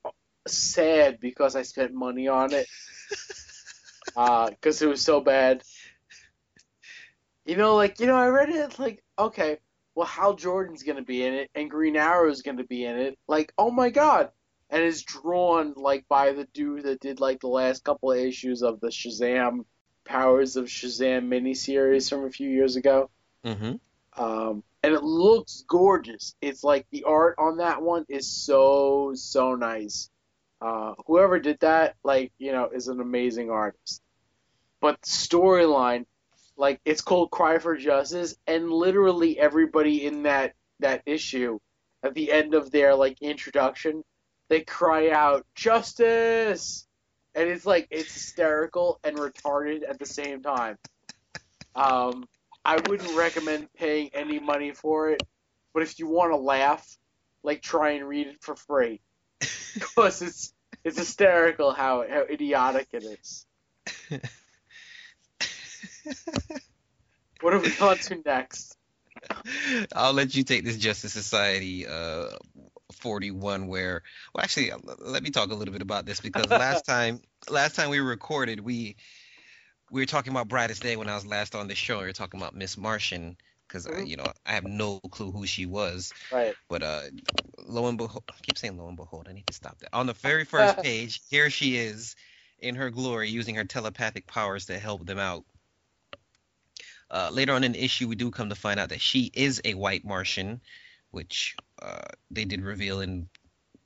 sad because I spent money on it, uh, because it was so bad. You know, like you know, I read it like okay, well, Hal Jordan's gonna be in it, and Green Arrow's gonna be in it. Like, oh my god! And it's drawn like by the dude that did like the last couple of issues of the Shazam Powers of Shazam miniseries from a few years ago. Mm-hmm. Um, and it looks gorgeous. It's like the art on that one is so so nice. Uh, whoever did that, like you know, is an amazing artist. But the storyline, like it's called Cry for Justice, and literally everybody in that that issue, at the end of their like introduction, they cry out justice, and it's like it's hysterical and retarded at the same time. Um, I wouldn't recommend paying any money for it, but if you want to laugh, like try and read it for free, because it's it's hysterical how how idiotic it is. What are we on to next? I'll let you take this Justice Society uh 41 where well actually uh, let me talk a little bit about this because last time last time we recorded we we were talking about Brightest Day when I was last on the show and we were talking about Miss Martian because Mhm. you know I have no clue who she was Right. but uh lo and behold I keep saying lo and behold I need to stop that on the very first page here she is in her glory using her telepathic powers to help them out uh, later on in the issue, we do come to find out that she is a white Martian, which uh, they did reveal in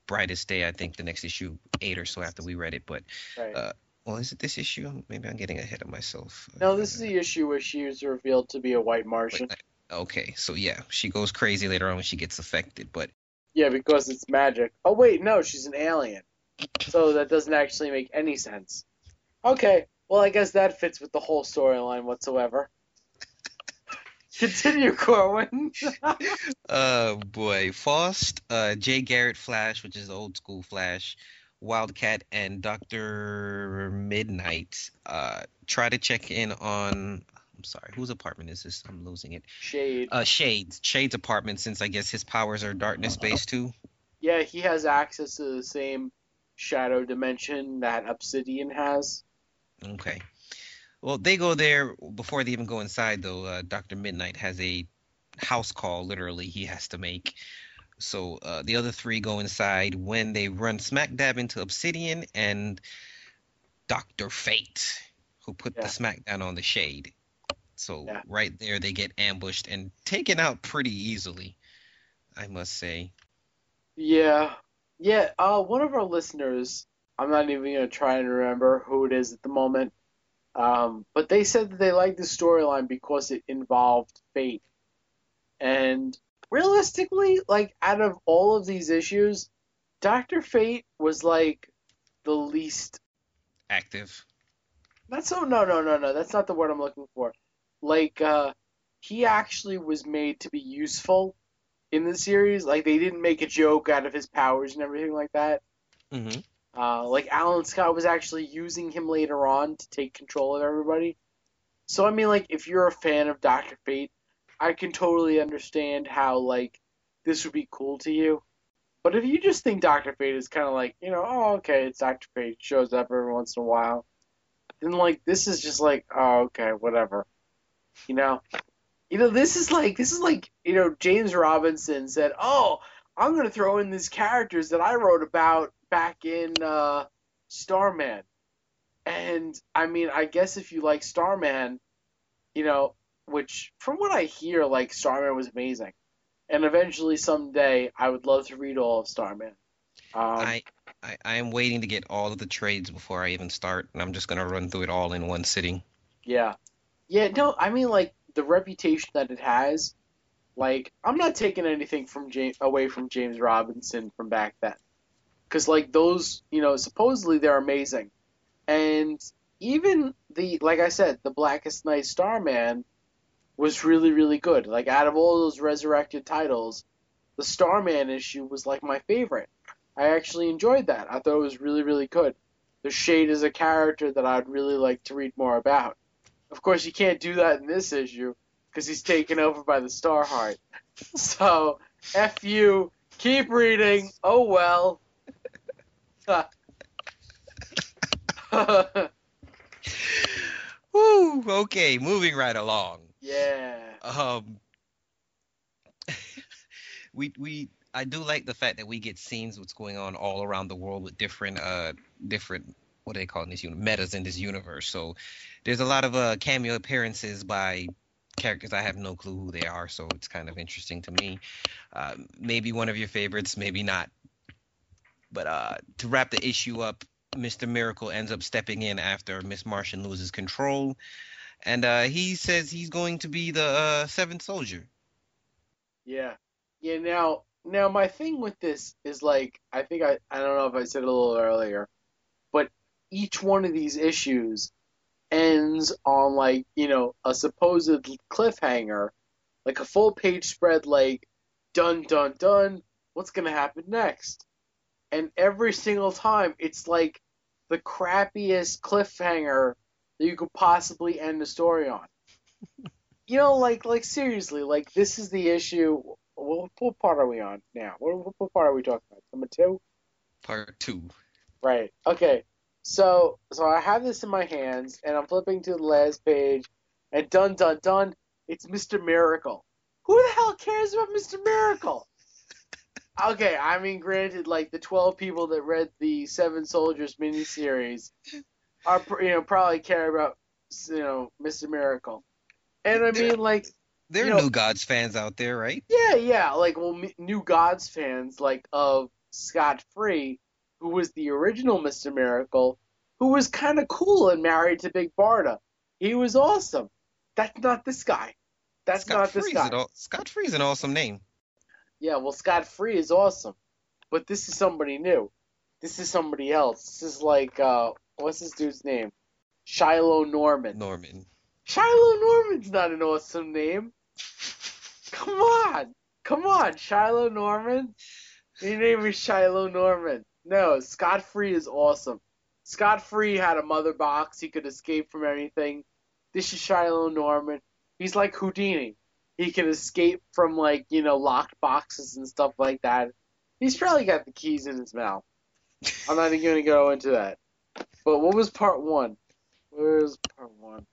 Brightest Day. I think the next issue, eight or so after we read it. But Right. Uh, well, is it this issue? Maybe I'm getting ahead of myself. no, this is the issue where she is revealed to be a white Martian. Wait, Okay, so yeah, she goes crazy later on when she gets affected. But Yeah, because it's magic. Oh wait, no, she's an alien. So that doesn't actually make any sense. Okay, well I guess that fits with the whole storyline whatsoever. Continue, Corwin. uh, boy, Faust, uh, Jay Garrick Flash, which is the old school Flash, Wildcat, and Doctor Midnight uh, try to check in on. I'm sorry, whose apartment is this? I'm losing it. Shade. Uh, Shades, Shades' apartment, since I guess his powers are darkness based too. Yeah, he has access to the same shadow dimension that Obsidian has. Okay. Well, they go there before they even go inside, though. Uh, Doctor Midnight has a house call, literally, he has to make. So uh, the other three go inside when they run smack dab into Obsidian and Doctor Fate, who put Yeah. the smackdown on the Shade. So Yeah. right there, they get ambushed and taken out pretty easily, I must say. Yeah. Yeah, uh, one of our listeners, I'm not even going to try and remember who it is at the moment, um, but they said that they liked the storyline because it involved fate. And realistically, like, out of all of these issues, Dr. Fate was, like, the least. Active. Not so. No, no, no, no. That's not the word I'm looking for. Like, uh, he actually was made to be useful in the series. Like, they didn't make a joke out of his powers and everything like that. hmm Uh, like Alan Scott was actually using him later on to take control of everybody. So I mean, like if you're a fan of Doctor Fate, I can totally understand how like this would be cool to you. But if you just think Doctor Fate is kind of like you know, oh okay, it's Doctor Fate, shows up every once in a while, then like this is just like oh okay, whatever, you know. You know, this is like this is like you know James Robinson said, "Oh, I'm gonna throw in these characters that I wrote about back in uh, Starman. And I mean, I guess if you like Starman, you know, which from what I hear, like Starman was amazing. And eventually, someday, I would love to read all of Starman. Um, I, I I am waiting to get all of the trades before I even start, and I'm just gonna run through it all in one sitting. Yeah. Yeah, no, I mean like the reputation that it has, like I'm not taking anything from James away from James Robinson from back then. Cuz like those, you know, supposedly they're amazing. And even the like I said, the Blackest Night Starman was really really good. Like out of all those resurrected titles, the Starman issue was like my favorite. I actually enjoyed that. I thought it was really, really good. The Shade is a character that I'd really like to read more about. Of course, you can't do that in this issue because he's taken over by the Starheart. So, F you, keep reading. Oh well. Woo. Okay, moving right along. yeah. Um, we we I do like the fact that we get scenes what's going on all around the world with different uh different what do they call in this uni- metas in this universe. So there's a lot of uh cameo appearances by characters I have no clue who they are, so it's kind of interesting to me. Uh, maybe one of your favorites, maybe not. But uh, to wrap the issue up, Mr. Miracle ends up stepping in after Miss Martian loses control, and uh, he says he's going to be the uh, seventh soldier. Yeah. Yeah, now now my thing with this is like I think I I don't know if I said it a little earlier, but each one of these issues ends on like, you know, a supposed cliffhanger, like a full page spread like dun dun dun, what's to happen next? And every single time it's like the crappiest cliffhanger that you could possibly end a story on. you know, like like seriously, like this is the issue. What, what part are we on now? What, what part are we talking about? Number two. Part two. Right. Okay. So so I have this in my hands, and I'm flipping to the last page, and dun dun dun, it's Mr. Miracle. Who the hell cares about Mr. Miracle? Okay, I mean, granted, like the 12 people that read the Seven Soldiers miniseries are, you know, probably care about, you know, Mr. Miracle. And I mean, like, There are You know- New Gods fans out there, right? yeah, yeah, like well, New Gods fans like of Scott Free, who was the original Mister Miracle, who was kind of cool and married to Big Barda. He was awesome. That's not this guy. That's Scott not this Free's guy. an aw- Scott Free's an awesome name. Yeah, well, Scott Free is awesome, but this is somebody new. This is somebody else. This is like uh, what's this dude's name? Shiloh Norman. Norman. Shiloh Norman's not an awesome name. Come on. Come on, Shiloh Norman. Your name is Shiloh Norman. No, Scott Free is awesome. Scott Free had a mother box. He could escape from anything. This is Shiloh Norman. He's like Houdini. He can escape from, like, you know, locked boxes and stuff like that. He's probably got the keys in his mouth. I'm not even going to go into that. But what was part one? Where's part one?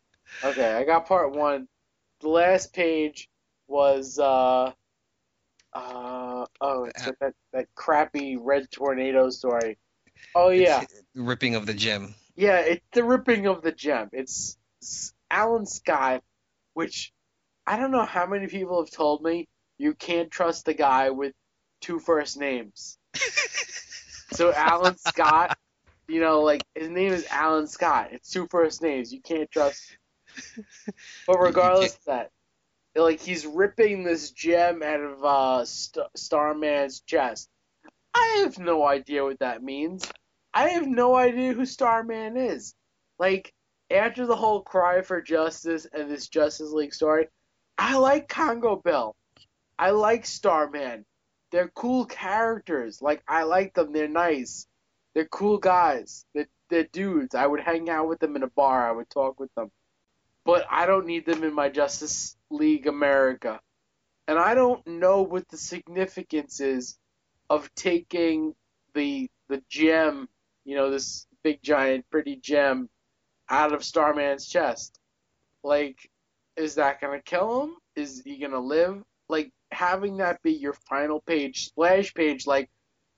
Okay, I got part one. The last page was uh uh oh, it's got that that crappy red tornado story. Oh yeah, It's ripping of the gem. yeah, it's the ripping of the gem. It's Alan Scott, which I don't know how many people have told me you can't trust the guy with two first names. So Alan Scott, you know, like his name is Alan Scott. It's two first names. You can't trust. But regardless of that, like he's ripping this gem out of uh, St- Starman's chest. I have no idea what that means. I have no idea who Starman is. Like after the whole cry for justice and this Justice League story, I like Congo Bill. I like Starman. They're cool characters. Like I like them. They're nice. They're cool guys. They're, they're dudes. I would hang out with them in a bar. I would talk with them. But I don't need them in my Justice League America. And I don't know what the significance is of taking the the gem, you know, this big giant pretty gem out of Starman's chest. Like, is that gonna kill him? Is he gonna live? Like having that be your final page splash page, like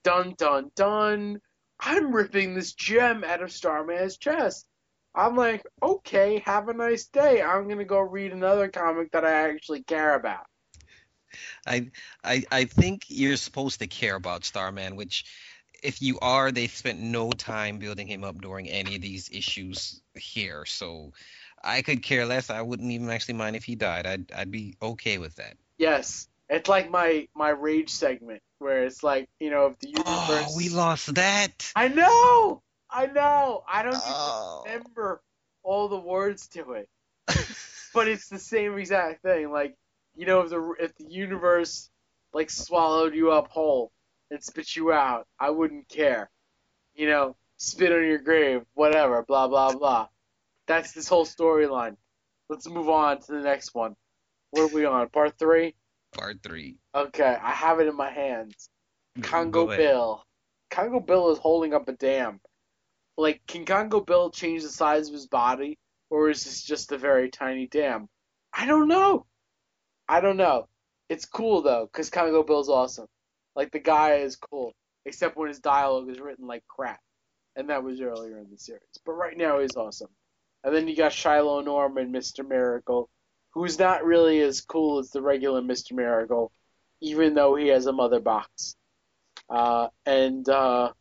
dun dun dun. I'm ripping this gem out of Starman's chest. I'm like, okay, have a nice day. I'm gonna go read another comic that I actually care about. I I I think you're supposed to care about Starman, which if you are, they spent no time building him up during any of these issues here. So I could care less. I wouldn't even actually mind if he died. I'd I'd be okay with that. Yes, it's like my my rage segment where it's like, you know, if the oh, universe. Oh, we lost that. I know, I know. I don't even Oh. remember all the words to it, but it's the same exact thing. Like, you know, if the if the universe like swallowed you up whole, and spit you out, I wouldn't care. You know, spit on your grave, whatever, blah blah blah. That's this whole storyline. Let's move on to the next one. What are we on? Part three? Part three. Okay, I have it in my hands. Mm, Congo Bill. Congo Bill is holding up a dam. Like, can Congo Bill change the size of his body, or is this just a very tiny dam? I don't know. I don't know. It's cool though, because Congo Bill's awesome. Like the guy is cool, except when his dialogue is written like crap, and that was earlier in the series. But right now he's awesome. And then you got Shiloh Norman, Mr. Miracle, who's not really as cool as the regular Mr. Miracle, even though he has a mother box. Uh, and uh,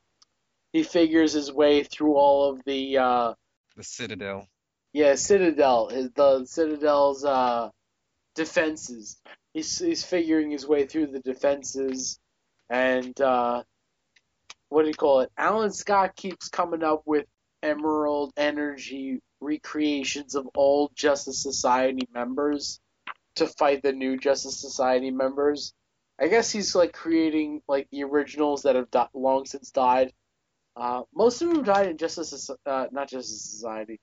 he figures his way through all of the uh, The Citadel. yeah Citadel, the Citadel's uh, defenses. He's he's figuring his way through the defenses, and uh, what do you call it? Alan Scott keeps coming up with Emerald Energy recreations of old Justice Society members to fight the new Justice Society members. I guess he's like creating like the originals that have di- long since died. Uh, most of them died in Justice, uh, not Justice Society,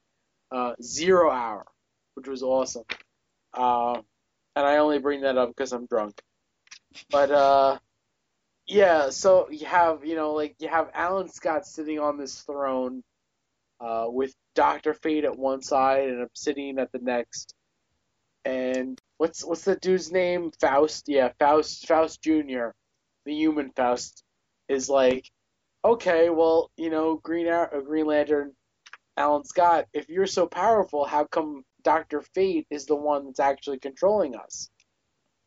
uh, Zero Hour, which was awesome. Uh, and I only bring that up because I'm drunk. But uh, yeah, so you have you know like you have Alan Scott sitting on this throne, uh, with Doctor Fate at one side and Obsidian at the next, and what's what's the dude's name? Faust. Yeah, Faust. Faust Junior, the human Faust, is like, okay, well, you know, Green Ar- uh, Green Lantern, Alan Scott. If you're so powerful, how come Doctor Fate is the one that's actually controlling us?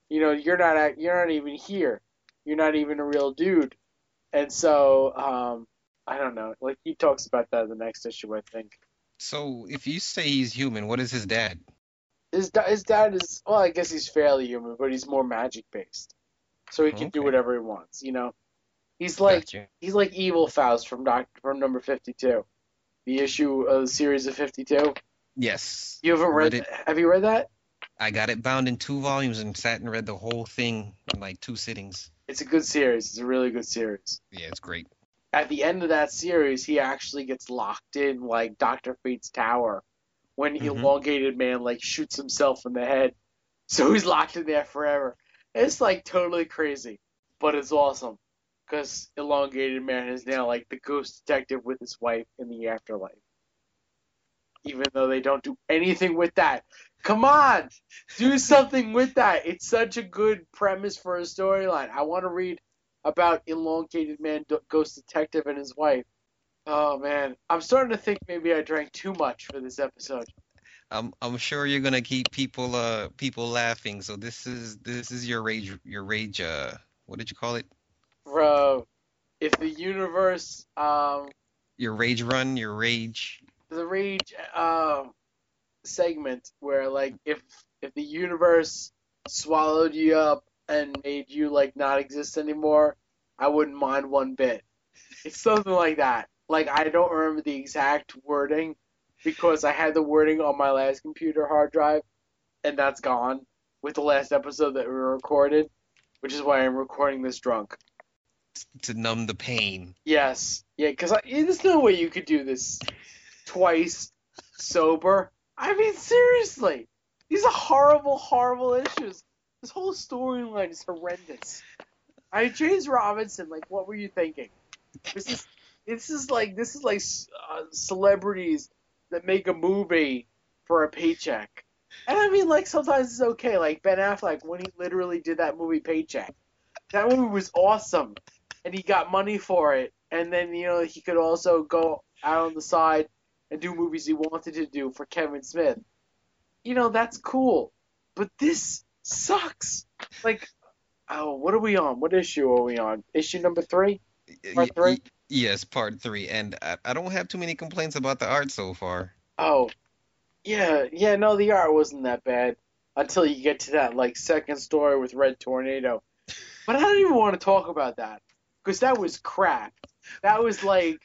You know, you're not you're not even here. You're not even a real dude. And so, um, I don't know. Like he talks about that in the next issue, I think. So if you say he's human, what is his dad? His da- his dad is well, I guess he's fairly human, but he's more magic based, so he can do whatever he wants. You know, he's like Gotcha. he's like evil Faust from Doctor from number fifty two, the issue of the series of fifty two. Yes. You haven't read? Read it. Have you read that? I got it bound in two volumes and sat and read the whole thing in like two sittings. It's a good series. It's a really good series. Yeah, it's great. At the end of that series, he actually gets locked in like Doctor Fate's tower when Mhm. elongated man like shoots himself in the head. So he's locked in there forever. It's like totally crazy, but it's awesome because elongated man is now like the ghost detective with his wife in the afterlife. Even though they don't do anything with that. Come on, do something with that. It's such a good premise for a storyline. I want to read about elongated man ghost detective and his wife. Oh man, I'm starting to think maybe I drank too much for this episode. I'm I'm sure you're gonna keep people uh people laughing. So this is this is your rage your rage uh what did you call it? Bro, if the universe, um, Your rage run, your rage. the rage, um, segment where like if if the universe swallowed you up and made you like not exist anymore, I wouldn't mind one bit. It's something like that. Like I don't remember the exact wording because I had the wording on my last computer hard drive, and that's gone with the last episode that we recorded, which is why I'm recording this drunk. to numb the pain. Yes, yeah, because there's no way you could do this twice sober. I mean, seriously, these are horrible, horrible issues. This whole storyline is horrendous. I James Robinson, like, what were you thinking? This is, this is like, this is like uh, celebrities that make a movie for a paycheck. And I mean, like, sometimes it's okay. Like Ben Affleck when he literally did that movie Paycheck. That movie was awesome, and he got money for it. And then you know he could also go out on the side and do movies he wanted to do for Kevin Smith. You know that's cool, but this sucks. Like, oh, what are we on? What issue are we on? Issue number three. Part three? Yes, part three. And I, I don't have too many complaints about the art so far. Oh, yeah, yeah. No, the art wasn't that bad until you get to that like second story with Red Tornado. But I don't even want to talk about that because that was crap. That was like,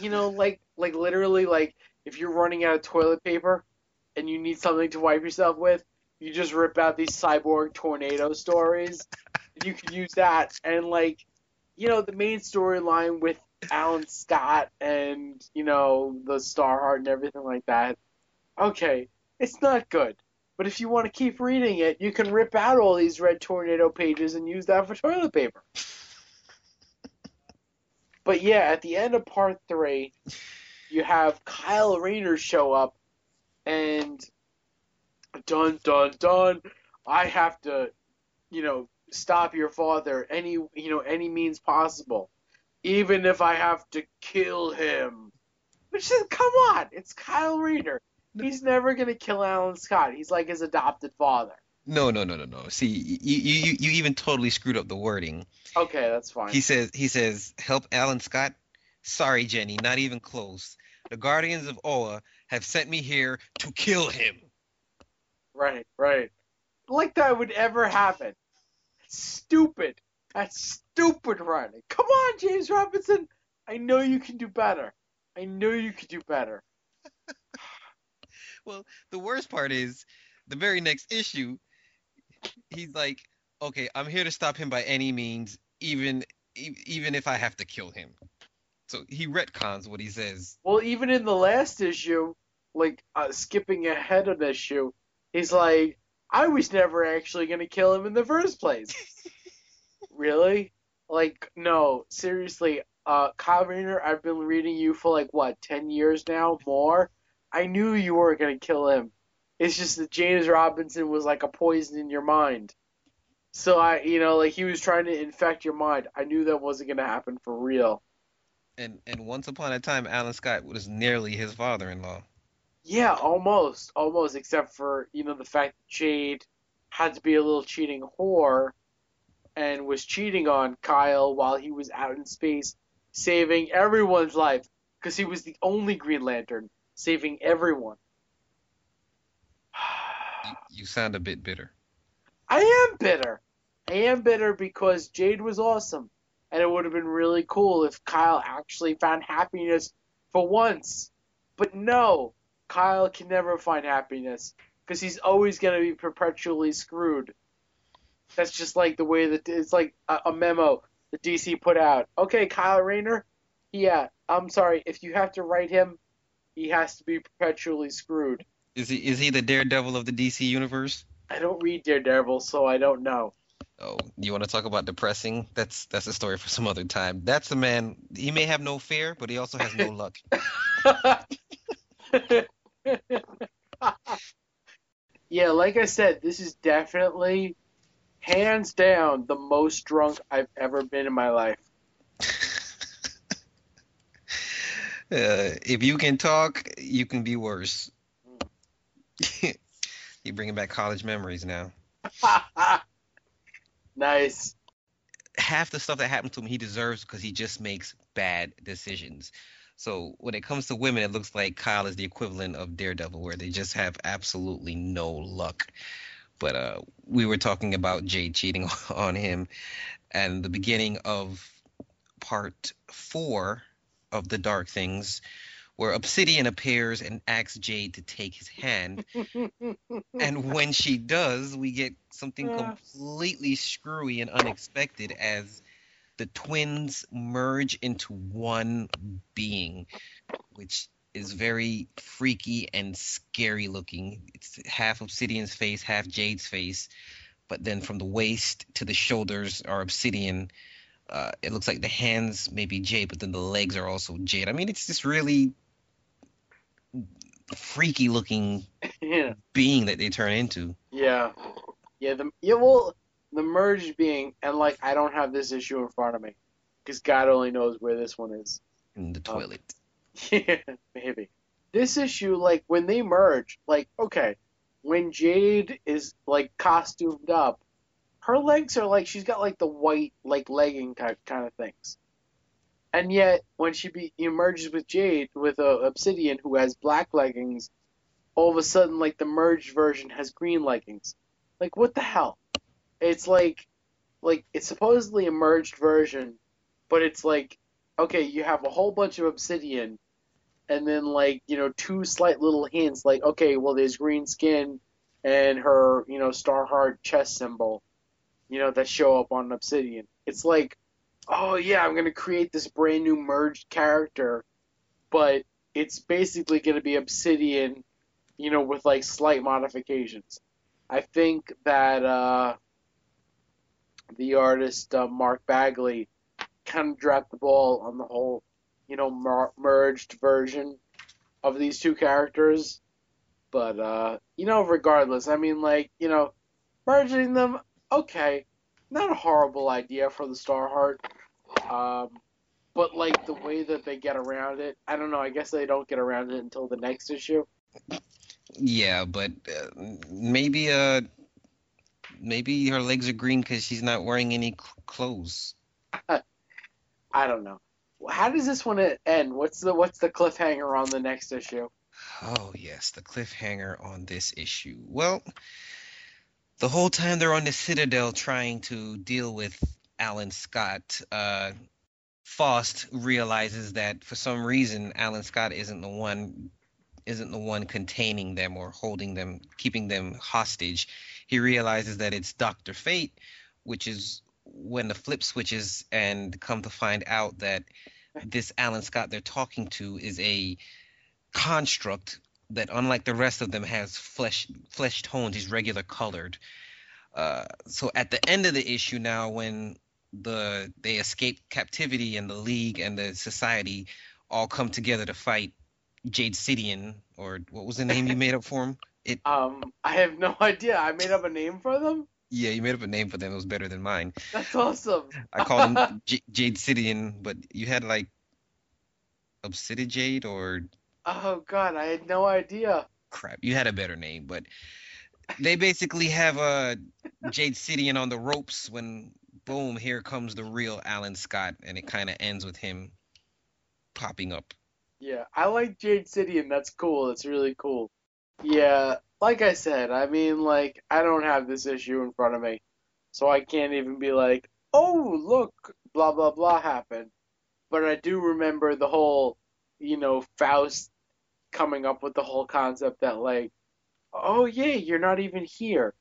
you know, like like literally like if you're running out of toilet paper and you need something to wipe yourself with, you just rip out these cyborg tornado stories. You can use that and like you know, the main storyline with Alan Scott and, you know, the Starheart and everything like that. Okay, it's not good. But if you want to keep reading it, you can rip out all these red tornado pages and use that for toilet paper. but yeah, at the end of part three, you have Kyle Rayner show up and dun dun dun I have to, you know, stop your father any you know any means possible, even if I have to kill him. Which is come on, it's Kyle Rayner. He's never gonna kill Alan Scott. He's like his adopted father. No, no, no, no, no. See, you, you, you even totally screwed up the wording. Okay, that's fine. He says, he says, help Alan Scott. Sorry, Jenny, not even close. The Guardians of Oa have sent me here to kill him. Right, right. Like that would ever happen. Stupid. That's stupid writing. Come on, James Robinson. I know you can do better. I know you can do better. well, the worst part is the very next issue. He's like, okay, I'm here to stop him by any means, even even if I have to kill him. So he retcons what he says. Well, even in the last issue, like uh, skipping ahead of this issue, he's like, I was never actually gonna kill him in the first place. really? Like, no, seriously, uh, Kyle Rayner, I've been reading you for like what, ten years now, more. I knew you weren't gonna kill him. It's just that James Robinson was like a poison in your mind. So I, you know, like he was trying to infect your mind. I knew that wasn't gonna happen for real. And and once upon a time, Alan Scott was nearly his father-in-law. Yeah, almost, almost, except for you know the fact that Jade had to be a little cheating whore and was cheating on Kyle while he was out in space, saving everyone's life because he was the only Green Lantern saving everyone. you, you sound a bit bitter. I am bitter. I am bitter because Jade was awesome, and it would have been really cool if Kyle actually found happiness for once. But no, Kyle can never find happiness because he's always going to be perpetually screwed. That's just like the way that it's like a, a memo the DC put out. Okay, Kyle Rayner, yeah, I'm sorry. If you have to write him, he has to be perpetually screwed. Is he is he the Daredevil of the DC universe? I don't read Daredevil, so I don't know. Oh, you want to talk about depressing? That's that's a story for some other time. That's a man. He may have no fear, but he also has no luck. yeah, like I said, this is definitely, hands down, the most drunk I've ever been in my life. Uh, if you can talk, you can be worse. You're bringing back college memories now. nice. Half the stuff that happened to him, he deserves because he just makes bad decisions. So when it comes to women, it looks like Kyle is the equivalent of Daredevil, where they just have absolutely no luck. But uh, we were talking about Jade cheating on him, and the beginning of part four of the Dark Things, where Obsidian appears and asks Jade to take his hand. and when she does, we get something completely screwy and unexpected as the twins merge into one being, which is very freaky and scary looking. It's half Obsidian's face, half Jade's face, but then from the waist to the shoulders are Obsidian. Uh, it looks like the hands may be Jade, but then the legs are also Jade. I mean, it's this really freaky looking yeah. being that they turn into. Yeah. Yeah, the yeah, well, the merged being, and like I don't have this issue in front of me, because God only knows where this one is. In the toilet. Um, yeah, maybe. This issue, like when they merge, like okay, when Jade is like costumed up, her legs are like she's got like the white like legging type kind of things, and yet when she be emerges with Jade with a Obsidian who has black leggings, all of a sudden like the merged version has green leggings. Like what the hell? It's like like it's supposedly a merged version, but it's like okay, you have a whole bunch of obsidian and then like, you know, two slight little hints like okay, well there's green skin and her, you know, star Starheart chest symbol, you know, that show up on obsidian. It's like oh yeah, I'm gonna create this brand new merged character, but it's basically gonna be Obsidian, you know, with like slight modifications. I think that uh, the artist uh, Mark Bagley kind of dropped the ball on the whole, you know, mer- merged version of these two characters. But uh, you know, regardless, I mean, like you know, merging them, okay, not a horrible idea for the Starheart. Um, but like the way that they get around it, I don't know. I guess they don't get around it until the next issue. Yeah, but uh, maybe uh maybe her legs are green because she's not wearing any clothes. I don't know. How does this one end? What's the what's the cliffhanger on the next issue? Oh yes, the cliffhanger on this issue. Well, the whole time they're on the Citadel trying to deal with Alan Scott, uh, Faust realizes that for some reason Alan Scott isn't the one isn't the one containing them or holding them, keeping them hostage. He realizes that it's Doctor Fate, which is when the flip switches and come to find out that this Alan Scott they're talking to is a construct that, unlike the rest of them, has flesh flesh tones. He's regular colored. Uh, so at the end of the issue now, when the they escape captivity and the League and the Society all come together to fight Jade Sidian, or what was the name you made up for him? It Um, I have no idea. I made up a name for them. yeah, you made up a name for them. It was better than mine. That's awesome. I called him J- Jade Sidian, but you had like Obsidian Jade or Oh God, I had no idea. crap. You had a better name, but they basically have a Jade Sidian on the ropes when boom, here comes the real Alan Scott, and it kind of ends with him popping up. Yeah, I like Jade City, and that's cool. That's really cool. Yeah, like I said, I mean, like I don't have this issue in front of me, so I can't even be like, oh look, blah blah blah happened. But I do remember the whole, you know, Faust coming up with the whole concept that like, oh yeah, you're not even here.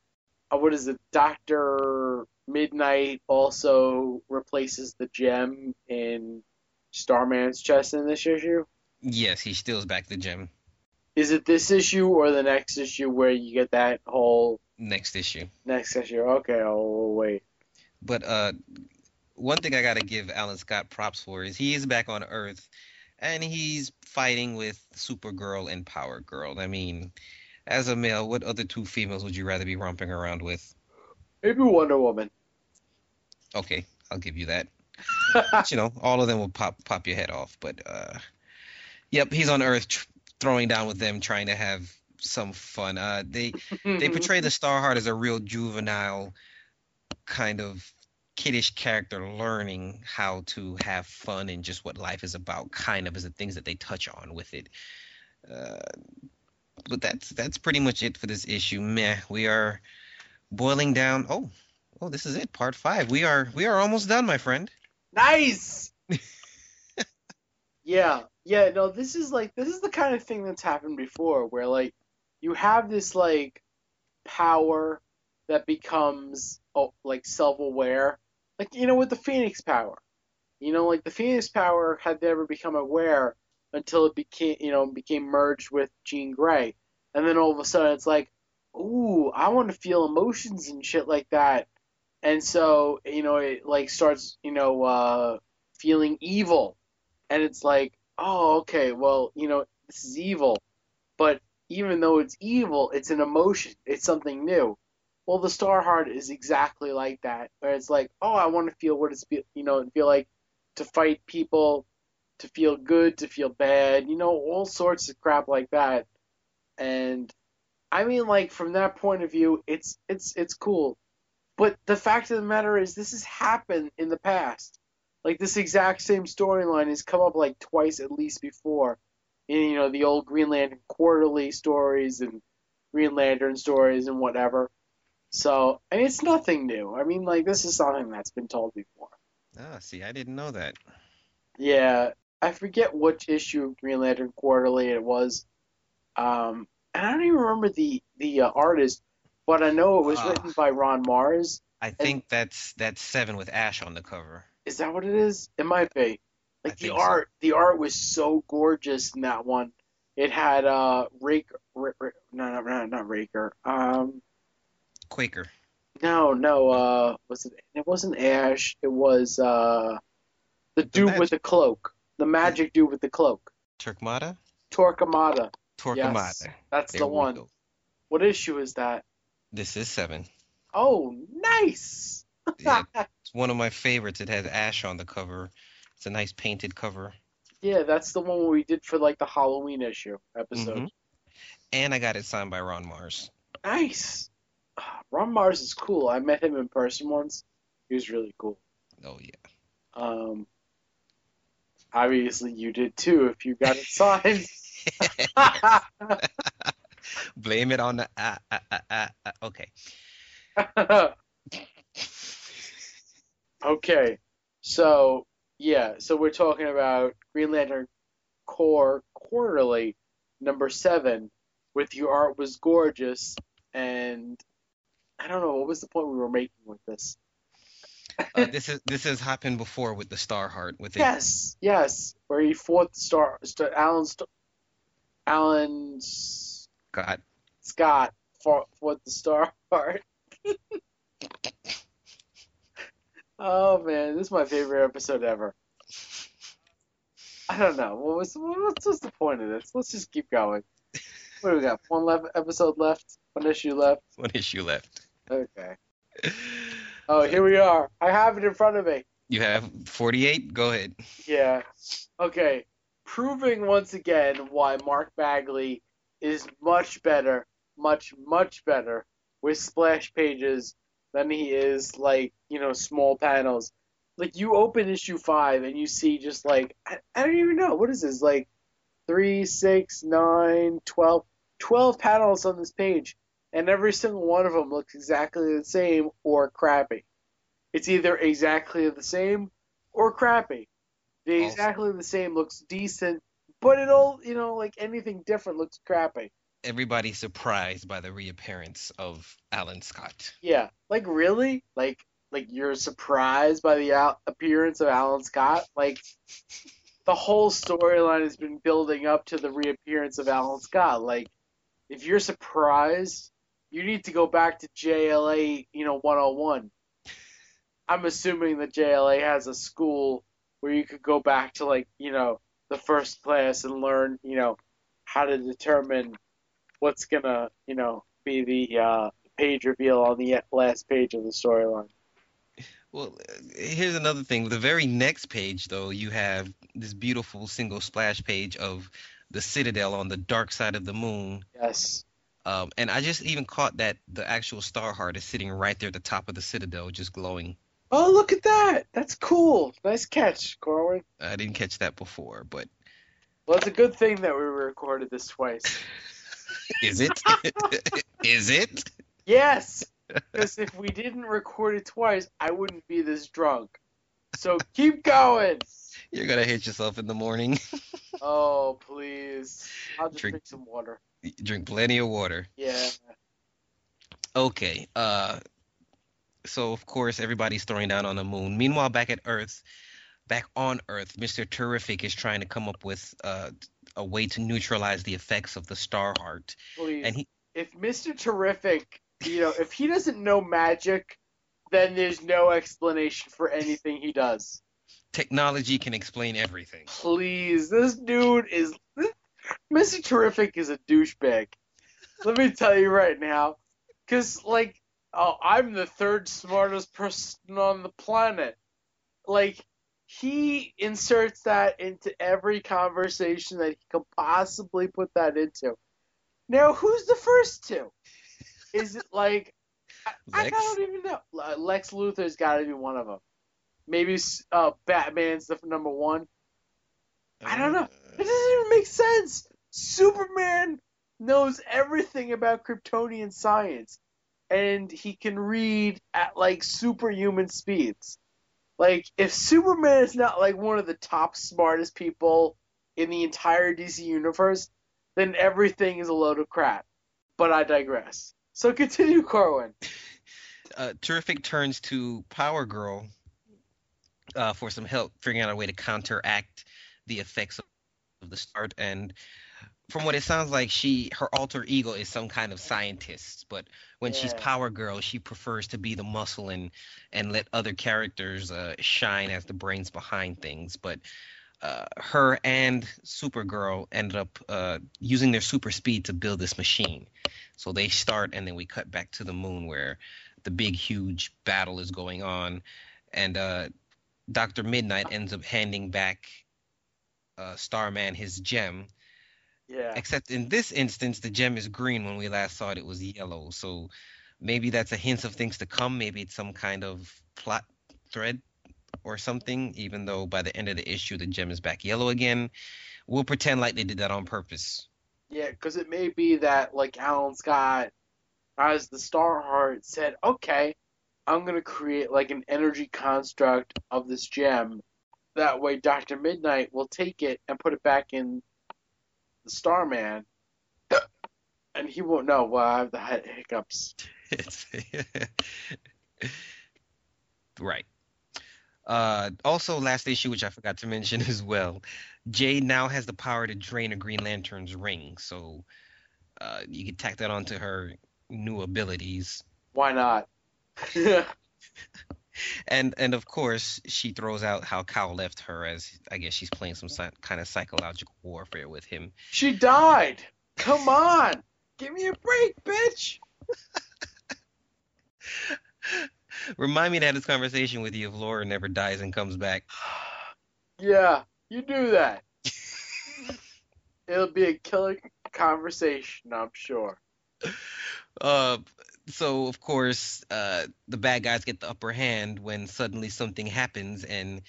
Uh, what is it? Doctor Midnight also replaces the gem in Starman's chest in this issue. Yes, he steals back the gem. Is it this issue or the next issue where you get that whole Next issue. next issue? Okay, I'll wait. But uh, one thing I gotta give Alan Scott props for is he is back on Earth, and he's fighting with Supergirl and Power Girl. I mean, as a male, what other two females would you rather be romping around with? Maybe Wonder Woman. Okay, I'll give you that. You know, all of them will pop pop your head off. But uh, yep, he's on Earth tr- throwing down with them, trying to have some fun. Uh, they they portray the Starheart as a real juvenile kind of kiddish character learning how to have fun and just what life is about kind of is the things that they touch on with it. Uh, but that's that's pretty much it for this issue. Meh we are boiling down. Oh oh this is it part five. We are we are almost done my friend. Nice. yeah, yeah. No, this is like this is the kind of thing that's happened before, where like you have this like power that becomes oh, like self-aware, like you know with the Phoenix power. You know, like the Phoenix power had never become aware until it became you know became merged with Jean Grey, and then all of a sudden it's like, ooh, I want to feel emotions and shit like that and so you know it like starts you know uh feeling evil and it's like oh okay well you know this is evil. But even though it's evil it's an emotion. It's something new. Well the star heart is exactly like that where it's like oh i want to feel what it's feel you know and feel like to fight people to feel good to feel bad you know all sorts of crap like that. And i mean like from that point of view it's it's it's cool. But the fact of the matter is, this has happened in the past. Like this exact same storyline has come up like twice at least before, in you know the old Green Lantern quarterly stories and Green Lantern stories and whatever. So and it's nothing new. I mean, like this is something that's been told before. ah see i didn't know that Yeah, I forget which issue of Green Lantern Quarterly it was. Um, and I don't even remember the the uh, artist, but I know it was Ah. written by Ron Marz. i think that's that's seven with ash on the cover Is that what it is? It might be. Like the think so. art, the art was so gorgeous in that one. It had uh Raker, Ra- Ra- no, no, no, not Raker. Um, Quaker. no, no. Uh, was it? It wasn't Ash. It was uh, the dude mag- with the cloak, the magic dude with the cloak, Turkmada? Torquemada. Torquemada. Yes, that's There the one. go. What issue is that? This is seven. Oh, nice. Yeah, it's one of my favorites. It has Ash on the cover. It's a nice painted cover. Yeah, that's the one we did for like the Halloween issue episode. Mhm. And I got it signed by Ron Marz. Nice. Ron Marz is cool. I met him in person once. He was really cool. Oh yeah. Um, obviously you did too if you got it signed. Blame it on the ah, ah, ah. okay. okay, so yeah, so we're talking about Green Lantern Corps Quarterly number seven, with your art was gorgeous, and I don't know what was the point we were making with this. Uh, this is this has happened before with the Star Heart with it. Yes, yes, where he fought the Star, Star Alan, St- Alan S- God. Scott fought, fought the Star Heart. oh man, this is my favorite episode ever. I don't know. What was what's, what's the point of this? Let's just keep going. What do we got? One left episode left. One issue left. One issue left. Okay. Oh, here we are. I have it in front of me. You have 48? Go ahead. Yeah. Okay. Proving once again why Mark Bagley is much better, much, much better with splash pages than he is like, you know, small panels. Like you open issue five and you see just like I, I don't even know, what is this? Like three, six, nine, twelve, twelve panels on this page. And every single one of them looks exactly the same or crappy. It's either exactly the same or crappy. The exactly the same looks decent, but it all you know, like anything different looks crappy. Everybody's surprised by the reappearance of Alan Scott. Yeah, like really, like like you're surprised by the out- appearance of Alan Scott. Like the whole storyline has been building up to the reappearance of Alan Scott. Like if you're surprised, you need to go back to JLA, you know, 101. I'm assuming that JLA has a school where you could go back to like, you know, the first class and learn, you know, how to determine what's gonna, you know, be the uh, page reveal on the last page of the storyline. Well, here's another thing. The very next page, though, you have this beautiful single splash page of the Citadel on the dark side of the moon. Yes. Um, and I just even caught that the actual Star Heart is sitting right there at the top of the Citadel, just glowing. Oh, look at that! That's cool. Nice catch, Corwin. I didn't catch that before, but Well, it's a good thing that we recorded this twice. is it? is it? Yes, because if we didn't record it twice, I wouldn't be this drunk. So keep going. You're gonna hit yourself in the morning. Oh, please. I'll just Drink. drink some water. Drink plenty of water. Yeah. Okay. Uh, so of course everybody's throwing down on the moon. Meanwhile, back at Earth, back on Earth, Mr. Terrific is trying to come up with uh, a way to neutralize the effects of the Star Heart, Please. and he if Mr. Terrific, you know, if he doesn't know magic, then there's no explanation for anything he does. technology can explain everything. Please, this dude is. Mr. Terrific is a douchebag. Let me tell you right now. Because, like, oh, I'm the third smartest person on the planet. Like, he inserts that into every conversation that he could possibly put that into. Now, who's the first two? Is it like. I, I don't even know. Lex Luthor's got to be one of them. Maybe uh, Batman's the number one. I don't know. It doesn't even make sense. Superman knows everything about Kryptonian science, and he can read at like superhuman speeds. Like, if Superman is not like one of the top smartest people in the entire DC universe, then everything is a load of crap. But I digress. So continue, Corwin. Uh, Terrific turns to Power Girl, uh, for some help figuring out a way to counteract the effects of the start. And from what it sounds like, she her alter ego is some kind of scientist, but when she's Power Girl, she prefers to be the muscle and and let other characters uh, shine as the brains behind things. But uh, her and Supergirl ended up uh, using their super speed to build this machine. So they start, and then we cut back to the moon where the big, huge battle is going on, and uh, Doctor Midnight ends up handing back uh, Starman his gem. Yeah. Except in this instance, the gem is green. When we last saw it, it was yellow. So maybe that's a hint of things to come. Maybe it's some kind of plot thread or something. Even though by the end of the issue, the gem is back yellow again. We'll pretend like they did that on purpose. Yeah, because it may be that like Alan Scott, as the Starheart, said, "Okay, I'm gonna create like an energy construct of this gem. That way, Doctor Midnight will take it and put it back in the Starman, and he won't know. Well, I have the hiccups. Right. Uh, also, last issue, which I forgot to mention as well, Jade now has the power to drain a Green Lantern's ring. So uh, you can tack that onto her new abilities. Why not? And and of course, she throws out how Kyle left her, as I guess she's playing some si- kind of psychological warfare with him. she died. Come on, give me a break, bitch. Remind me to have this conversation with you if Laura never dies and comes back. Yeah, you do that. It'll be a killer conversation, I'm sure. Uh, so of course, uh, the bad guys get the upper hand when suddenly something happens and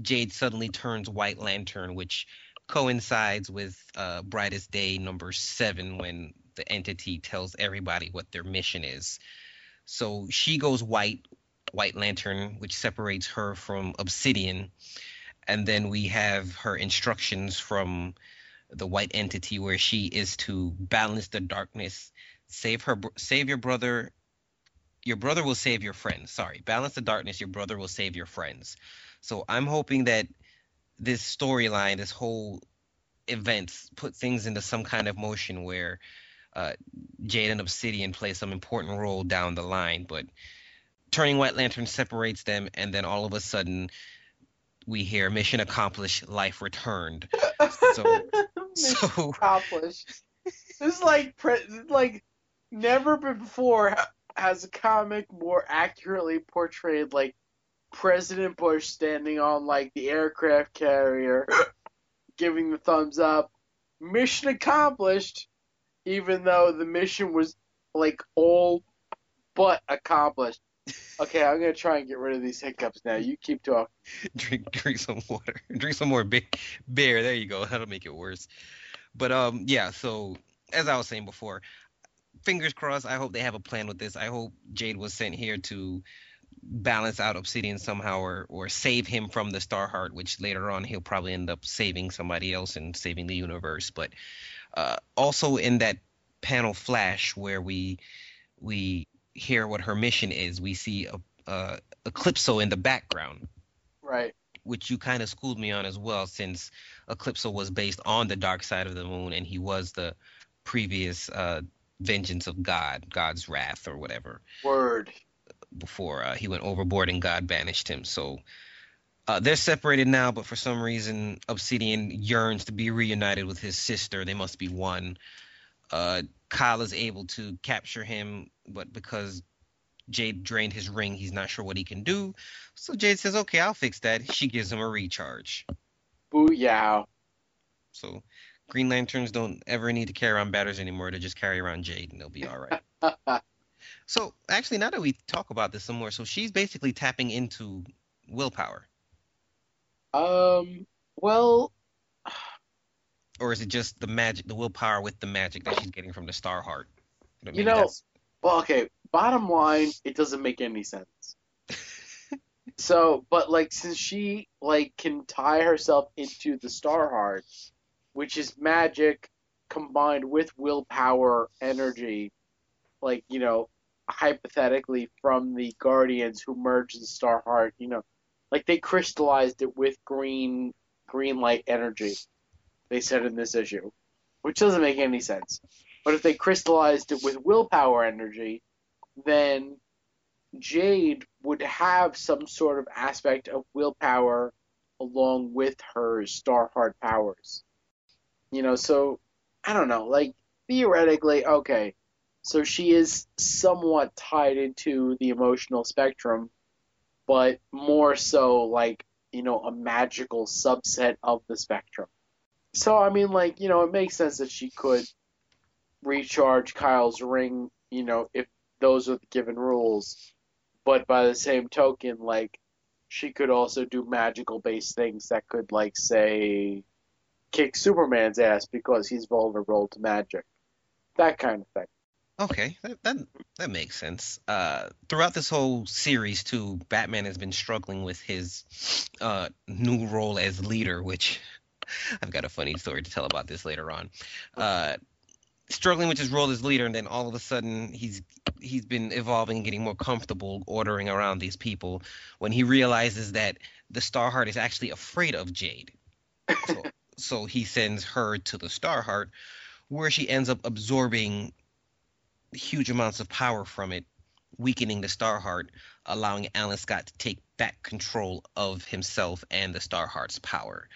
Jade suddenly turns White Lantern, which coincides with uh, Brightest Day number seven when the entity tells everybody what their mission is. So she goes white, White Lantern, which separates her from Obsidian, and then we have her instructions from the white entity where she is to balance the darkness save her save your brother your brother will save your friends. Sorry balance the darkness your brother will save your friends. So i'm hoping that this storyline this whole event put things into some kind of motion where uh, jade and obsidian play some important role down the line but turning white lantern separates them and then all of a sudden we hear mission accomplished life returned. So so accomplished. This is like pre- like never before has a comic more accurately portrayed like President Bush standing on like the aircraft carrier, giving the thumbs up, mission accomplished, even though the mission was like all but accomplished. Okay, I'm gonna try and get rid of these hiccups now. You keep talking. drink drink some water drink some more be- beer there you go that'll make it worse but um yeah so as i was saying before fingers crossed i hope they have a plan with this. I hope jade was sent here to balance out obsidian somehow or or save him from the starheart which later on he'll probably end up saving somebody else and saving the universe. But uh also in that panel flash where we we hear what her mission is we see a uh eclipso in the background. Right. which you kind of schooled me on as well, since Eclipso was based on the dark side of the moon, and he was the previous uh, vengeance of God, God's wrath or whatever, Word. before uh, he went overboard and God banished him. So uh, they're separated now, but for some reason, Obsidian yearns to be reunited with his sister. They must be one. Uh, Kyle is able to capture him, but because Jade drained his ring, he's not sure what he can do. So Jade says, "Okay, I'll fix that." She gives him a recharge. Booyah. So Green Lanterns don't ever need to carry around batters anymore. They just carry around Jade, and they'll be all right. so actually, now that we talk about this some more, so she's basically tapping into willpower, Um. Well, or is it just the magic, the willpower with the magic that she's getting from the Star Heart? But You know- Well, okay. Bottom line, it doesn't make any sense. so, but like, since she like can tie herself into the Star Heart, which is magic combined with willpower energy, like you know, hypothetically from the Guardians who merged the Star Heart, you know, like they crystallized it with green green light energy. They said in this issue, which doesn't make any sense. But if they crystallized it with willpower energy, then Jade would have some sort of aspect of willpower along with her Starheart powers. You know, so I don't know, like theoretically, okay, so she is somewhat tied into the emotional spectrum, but more so like, you know, a magical subset of the spectrum. So, I mean, like, you know, it makes sense that she could recharge Kyle's ring, you know, if those are the given rules. But by the same token, like, she could also do magical based things that could, like, say, kick Superman's ass because he's vulnerable to magic. That kind of thing. Okay, that that, that makes sense. Uh, throughout this whole series, too, Batman has been struggling with his uh, new role as leader, which I've got a funny story to tell about this later on. Uh, struggling with his role as leader, and then all of a sudden he's he's been evolving and getting more comfortable ordering around these people when he realizes that the Starheart is actually afraid of Jade. So, so he sends her to the Starheart, where she ends up absorbing huge amounts of power from it, weakening the Starheart, allowing Alan Scott to take back control of himself and the Starheart's power.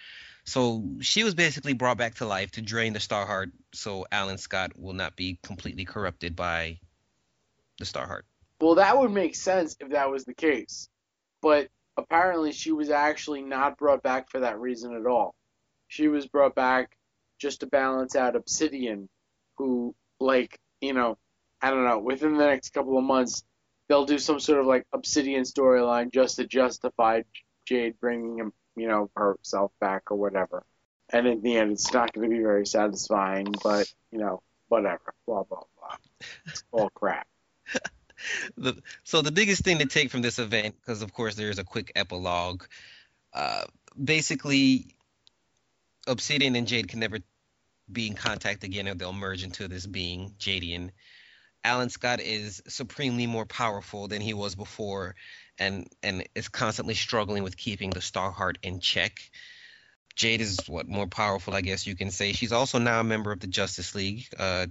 So she was basically brought back to life to drain the Starheart so Alan Scott will not be completely corrupted by the Starheart. Well, that would make sense if that was the case. But apparently she was actually not brought back for that reason at all. She was brought back just to balance out Obsidian, who, like, you know, I don't know, within the next couple of months, they'll do some sort of like Obsidian storyline just to justify Jade bringing him, you know, herself back or whatever. And in the end, it's not going to be very satisfying, but you know, whatever. Blah blah blah. It's all crap. so the biggest thing to take from this event, because of course there's a quick epilogue. Uh, basically, Obsidian and Jade can never be in contact again, or they'll merge into this being Jadian. Alan Scott is supremely more powerful than he was before, and and is constantly struggling with keeping the Starheart in check. Jade is what more powerful, I guess you can say. She's also now a member of the Justice League. Uh,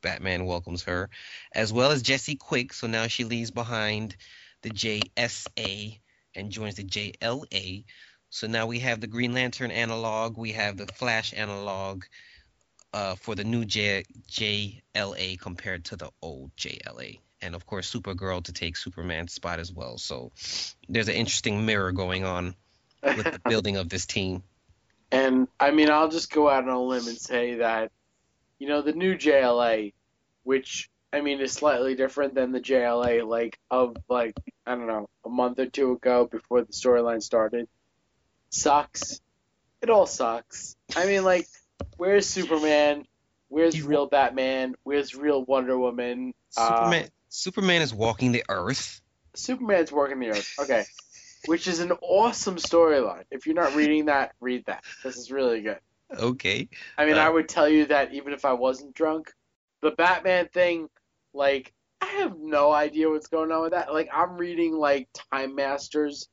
Batman welcomes her, as well as Jesse Quick. So now she leaves behind the JSA and joins the JLA. So now we have the Green Lantern analog, we have the Flash analog uh, for the new J- JLA compared to the old JLA. And of course, Supergirl to take Superman's spot as well. So there's an interesting mirror going on with the building of this team. And I mean, I'll just go out on a limb and say that, you know, the new JLA, which I mean is slightly different than the JLA like of like I don't know a month or two ago before the storyline started, sucks. It all sucks. I mean, like, where's Superman? Where's real Batman? Where's real Wonder Woman? Uh, Superman Superman is walking the earth. Superman's walking the Earth. Okay. Which is an awesome storyline. If you're not reading that, read that. This is really good. Okay. I mean, Uh, I would tell you that even if I wasn't drunk. The Batman thing, like, I have no idea what's going on with that. Like, I'm reading, like, Time Masters.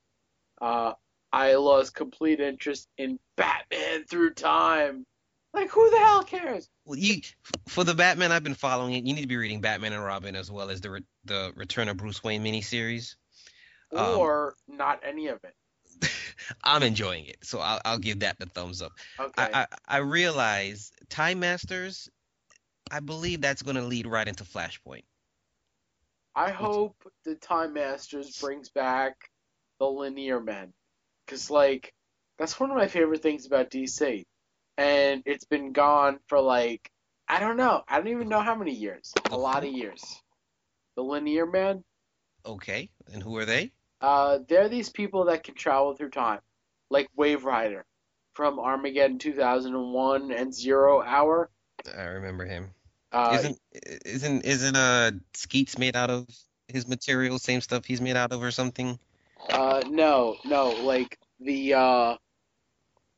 Uh, I lost complete interest in Batman through time. Like, who the hell cares? Well, you for the Batman I've been following it. You need to be reading Batman and Robin as well as the re- the Return of Bruce Wayne miniseries. Um, Or not any of it. I'm enjoying it, so I'll, I'll give that the thumbs up. Okay. I, I I realize Time Masters. I believe that's going to lead right into Flashpoint. I hope the Time Masters brings back the Linear Men, because like that's one of my favorite things about DC, and it's been gone for like I don't know, I don't even know how many years, a lot of years. The Linear Man. Okay, and who are they? uh, they're these people that can travel through time, like Wave Rider from Armageddon 2001 and Zero Hour. I remember him. Uh, isn't isn't isn't uh Skeets made out of his material? Same stuff he's made out of or something? Uh, no, no, like the uh,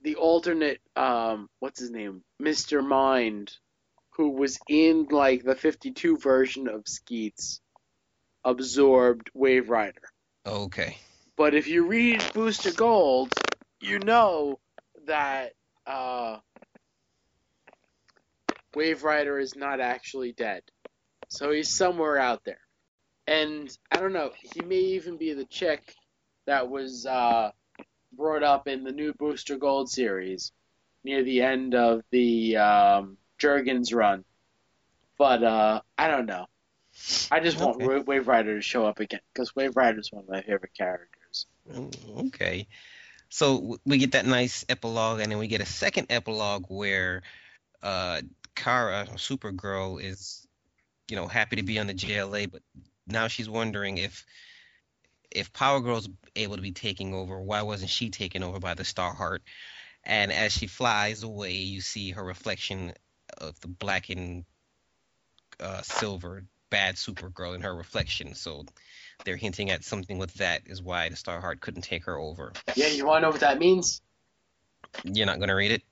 the alternate um, what's his name, Mister Mind, who was in like the '52 version of Skeets, absorbed Wave Rider. Okay. But if you read Booster Gold, you know that uh, Wave Rider is not actually dead. So he's somewhere out there. And I don't know, he may even be the chick that was uh, brought up in the new Booster Gold series near the end of the um, Jurgens run. But uh, I don't know. I just want Okay. Wave Rider to show up again because Wave Rider is one of my favorite characters. Mm, Okay. So we get that nice epilogue, and then we get a second epilogue where uh, Kara, Supergirl, is, you know, happy to be on the JLA, but now she's wondering if if Power Girl's able to be taking over, why wasn't she taken over by the Starheart? And as she flies away, you see her reflection of the black and uh, silver bad Supergirl in her reflection. So they're hinting at something with that is why the Starheart couldn't take her over. Yeah, you want to know what that means? You're not gonna read it?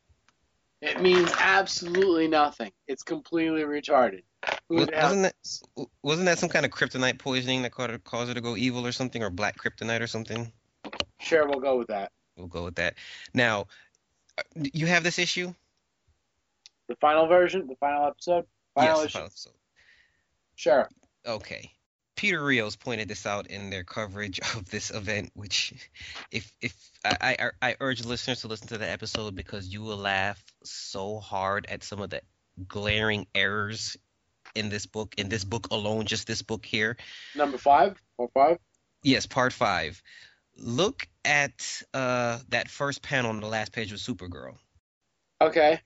It means absolutely nothing. It's completely retarded. Who Wa- the hell- Wasn't that wasn't that some kind of kryptonite poisoning that caused her, caused her to go evil or something, or black kryptonite or something? Sure, we'll go with that. We'll go with that. Now, uh, you have this issue? The final version, the final episode, final yes. issue. final episode. Sure. Okay. Peter Rios pointed this out in their coverage of this event, which, if if I, I I urge listeners to listen to the episode because you will laugh so hard at some of the glaring errors in this book, in this book alone, just this book here. Number five or five. Yes, part five. Look at uh that first panel on the last page of Supergirl. Okay.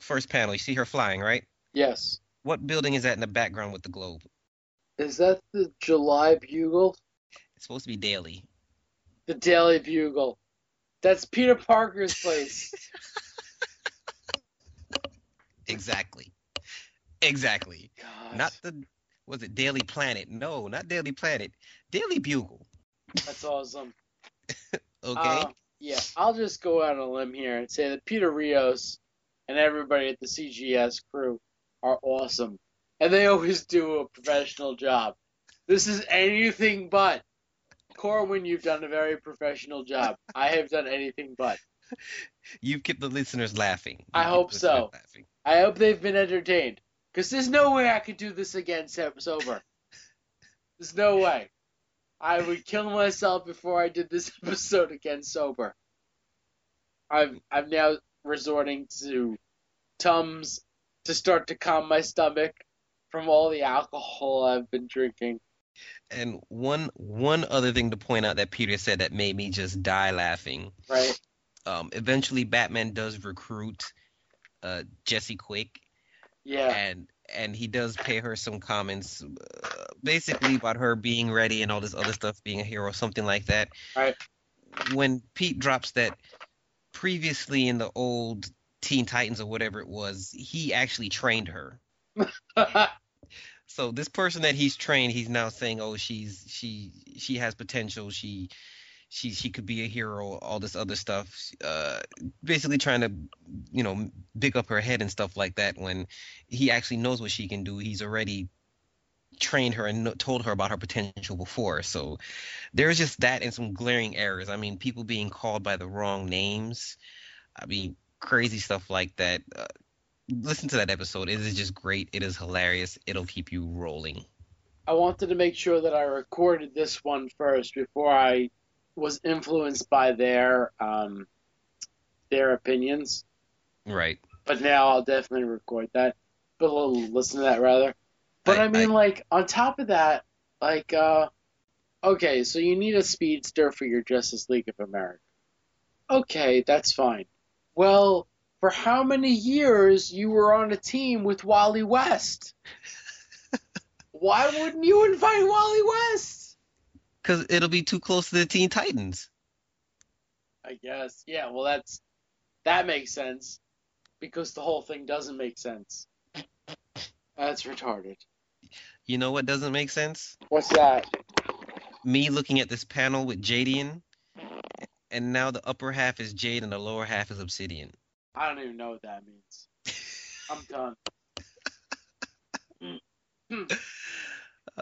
First panel, you see her flying, right? Yes. What building is that in the background with the globe? Is that the July Bugle? It's supposed to be daily. The Daily Bugle. That's Peter Parker's place. Exactly. Exactly. God, Not the was it Daily Planet? No, not Daily Planet. Daily Bugle. that's awesome. Okay. Uh, yeah, I'll just go out on a limb here and say that Peter Rios and everybody at the CGS crew are awesome. And they always do a professional job. This is anything but. Corwin, you've done a very professional job. I have done anything but. You've kept the listeners laughing. I You've hope kept the listeners so. laughing. I hope they've been entertained. Because there's no way I could do this again sober. There's no way. I would kill myself before I did this episode again sober. I'm I'm now resorting to Tums to start to calm my stomach from all the alcohol I've been drinking. And one one other thing to point out that Peter said that made me just die laughing. Right? Um, eventually, Batman does recruit uh, Jesse Quick, Yeah. and and he does pay her some comments, uh, basically about her being ready and all this other stuff, being a hero, something like that. Right. When Pete drops that, previously in the old Teen Titans or whatever it was, he actually trained her. So this person that he's trained, he's now saying, "Oh, she's she she has potential. She she she could be a hero. All this other stuff. Uh, basically trying to, you know, big up her head and stuff like that. When he actually knows what she can do, he's already trained her and told her about her potential before. So there's just that and some glaring errors. I mean, people being called by the wrong names. I mean, crazy stuff like that. Uh, listen to that episode. It is just great. It is hilarious. It'll keep you rolling. I wanted to make sure that I recorded this one first before I was influenced by their um, their opinions. Right. But now I'll definitely record that. But I'll listen to that rather. But I, I- mean, I- like on top of that, like, uh, okay, so you need a speedster for your Justice League of America. Okay, that's fine. Well, for how many years you were on a team with Wally West? Why wouldn't you invite Wally West? Because it'll be too close to the Teen Titans. I guess. Yeah, well, that's that makes sense because the whole thing doesn't make sense. That's retarded. You know what doesn't make sense? What's that? Me looking at this panel with Jadian, and now the upper half is Jade and the lower half is Obsidian. I don't even know what that means. I'm done. Hmm. Hmm.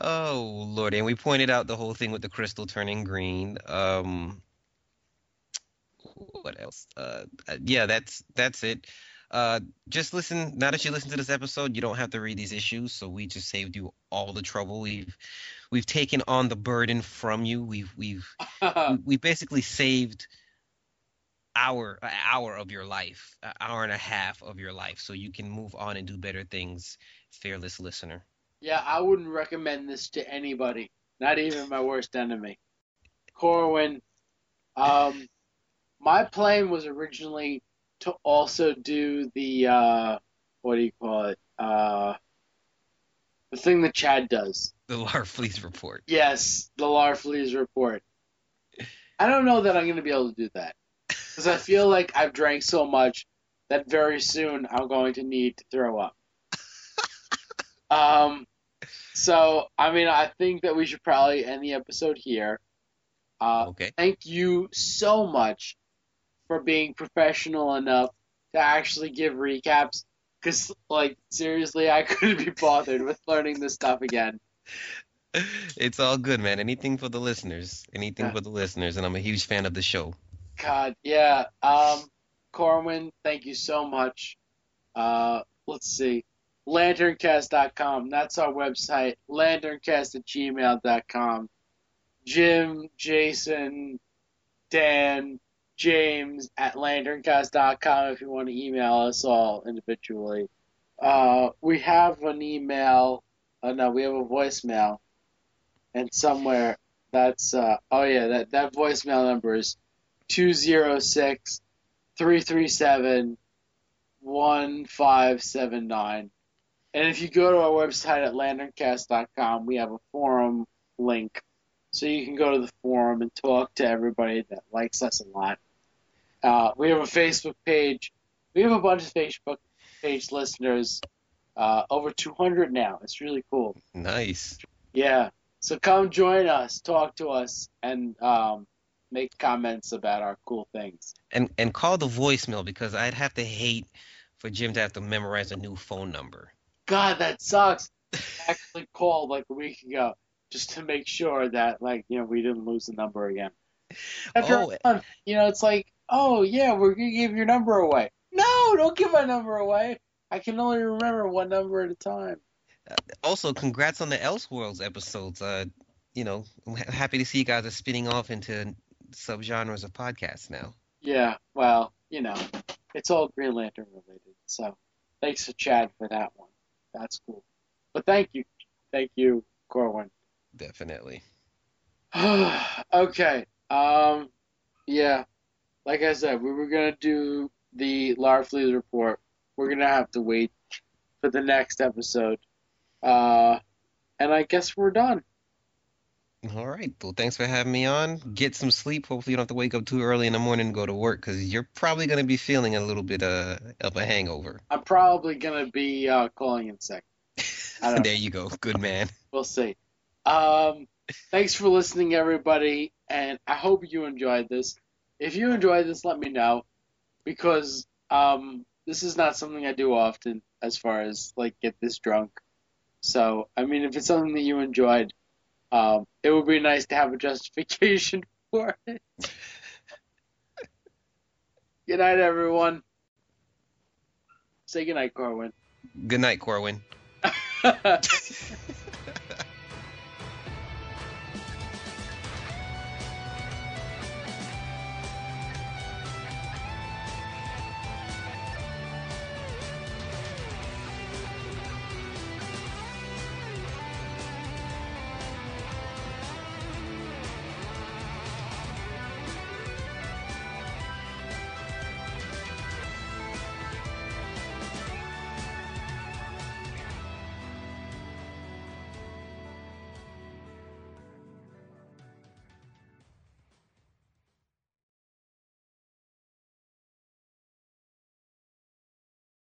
Oh Lord, and we pointed out the whole thing with the crystal turning green. Um, what else? Uh, uh, yeah, that's that's it. Uh, just listen. Now that you listen to this episode, you don't have to read these issues, so we just saved you all the trouble. We've we've taken on the burden from you. We've we've we, we basically saved hour an hour of your life, an hour and a half of your life, so you can move on and do better things, fearless listener. Yeah, I wouldn't recommend this to anybody, not even my worst enemy. Corwin, um, my plan was originally to also do the uh, what do you call it? Uh, the thing that Chad does. The Larfleeze report. Yes, the Larfleeze report. I don't know that I'm going to be able to do that because I feel like I've drank so much that very soon I'm going to need to throw up. um, so I mean, I think that we should probably end the episode here. Uh, Okay. thank you so much for being professional enough to actually give recaps. Because, like, seriously, I couldn't be bothered with learning this stuff again. It's all good, man. Anything for the listeners. Anything Yeah. for the listeners, and I'm a huge fan of the show. God, yeah. Um, Corwin, thank you so much. Uh, let's see. Lanterncast.com. That's our website. Lanterncast at gmail.com. Jim, Jason, Dan, James at lanterncast.com if you want to email us all individually. Uh, we have an email. Oh, no, we have a voicemail. And somewhere that's, uh, oh yeah, that, that voicemail number is 206 337 1579. And if you go to our website at lanterncast.com, we have a forum link. So you can go to the forum and talk to everybody that likes us a lot. Uh, we have a Facebook page. We have a bunch of Facebook page listeners. Uh, over 200 now. It's really cool. Nice. Yeah. So come join us, talk to us, and um, make comments about our cool things. And and call the voicemail because I'd have to hate for Jim to have to memorize a new phone number. God, that sucks. Actually called like a week ago just to make sure that like you know we didn't lose the number again. After Oh. month, you know, it's like, oh yeah, we're gonna give your number away. No, don't give my number away. I can only remember one number at a time. Also, congrats on the Elseworlds episodes. Uh, you know, I'm ha- happy to see you guys are spinning off into subgenres of podcasts now. Yeah, well, you know, it's all Green Lantern related. So thanks to Chad for that one. That's cool. But thank you, thank you, Corwin. Definitely. okay. Um, yeah. Like I said, we were gonna do the Larfleeze report. We're gonna have to wait for the next episode. Uh, and I guess we're done. All right. Well, thanks for having me on. Get some sleep. Hopefully, you don't have to wake up too early in the morning and go to work because you're probably going to be feeling a little bit uh, of a hangover. I'm probably gonna be uh, calling in sick. Know. There you go. Good man. We'll see. Um, thanks for listening, everybody, and I hope you enjoyed this. If you enjoyed this, let me know because um, this is not something I do often, as far as like get this drunk. So, I mean, if it's something that you enjoyed, um, it would be nice to have a justification for it. good night, everyone. Say good night, Corwin. Good night, Corwin.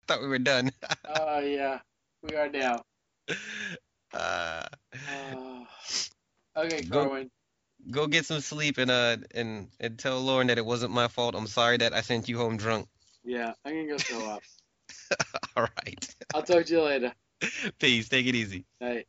Thought we were done. Oh yeah, we are now. Uh, Uh, okay, Go- Corwin. go get some sleep and uh and and tell Lauren that it wasn't my fault. I'm sorry that I sent you home drunk. Yeah, I'm gonna go throw up. All right. I'll talk to you later. Peace. Take it easy. Night.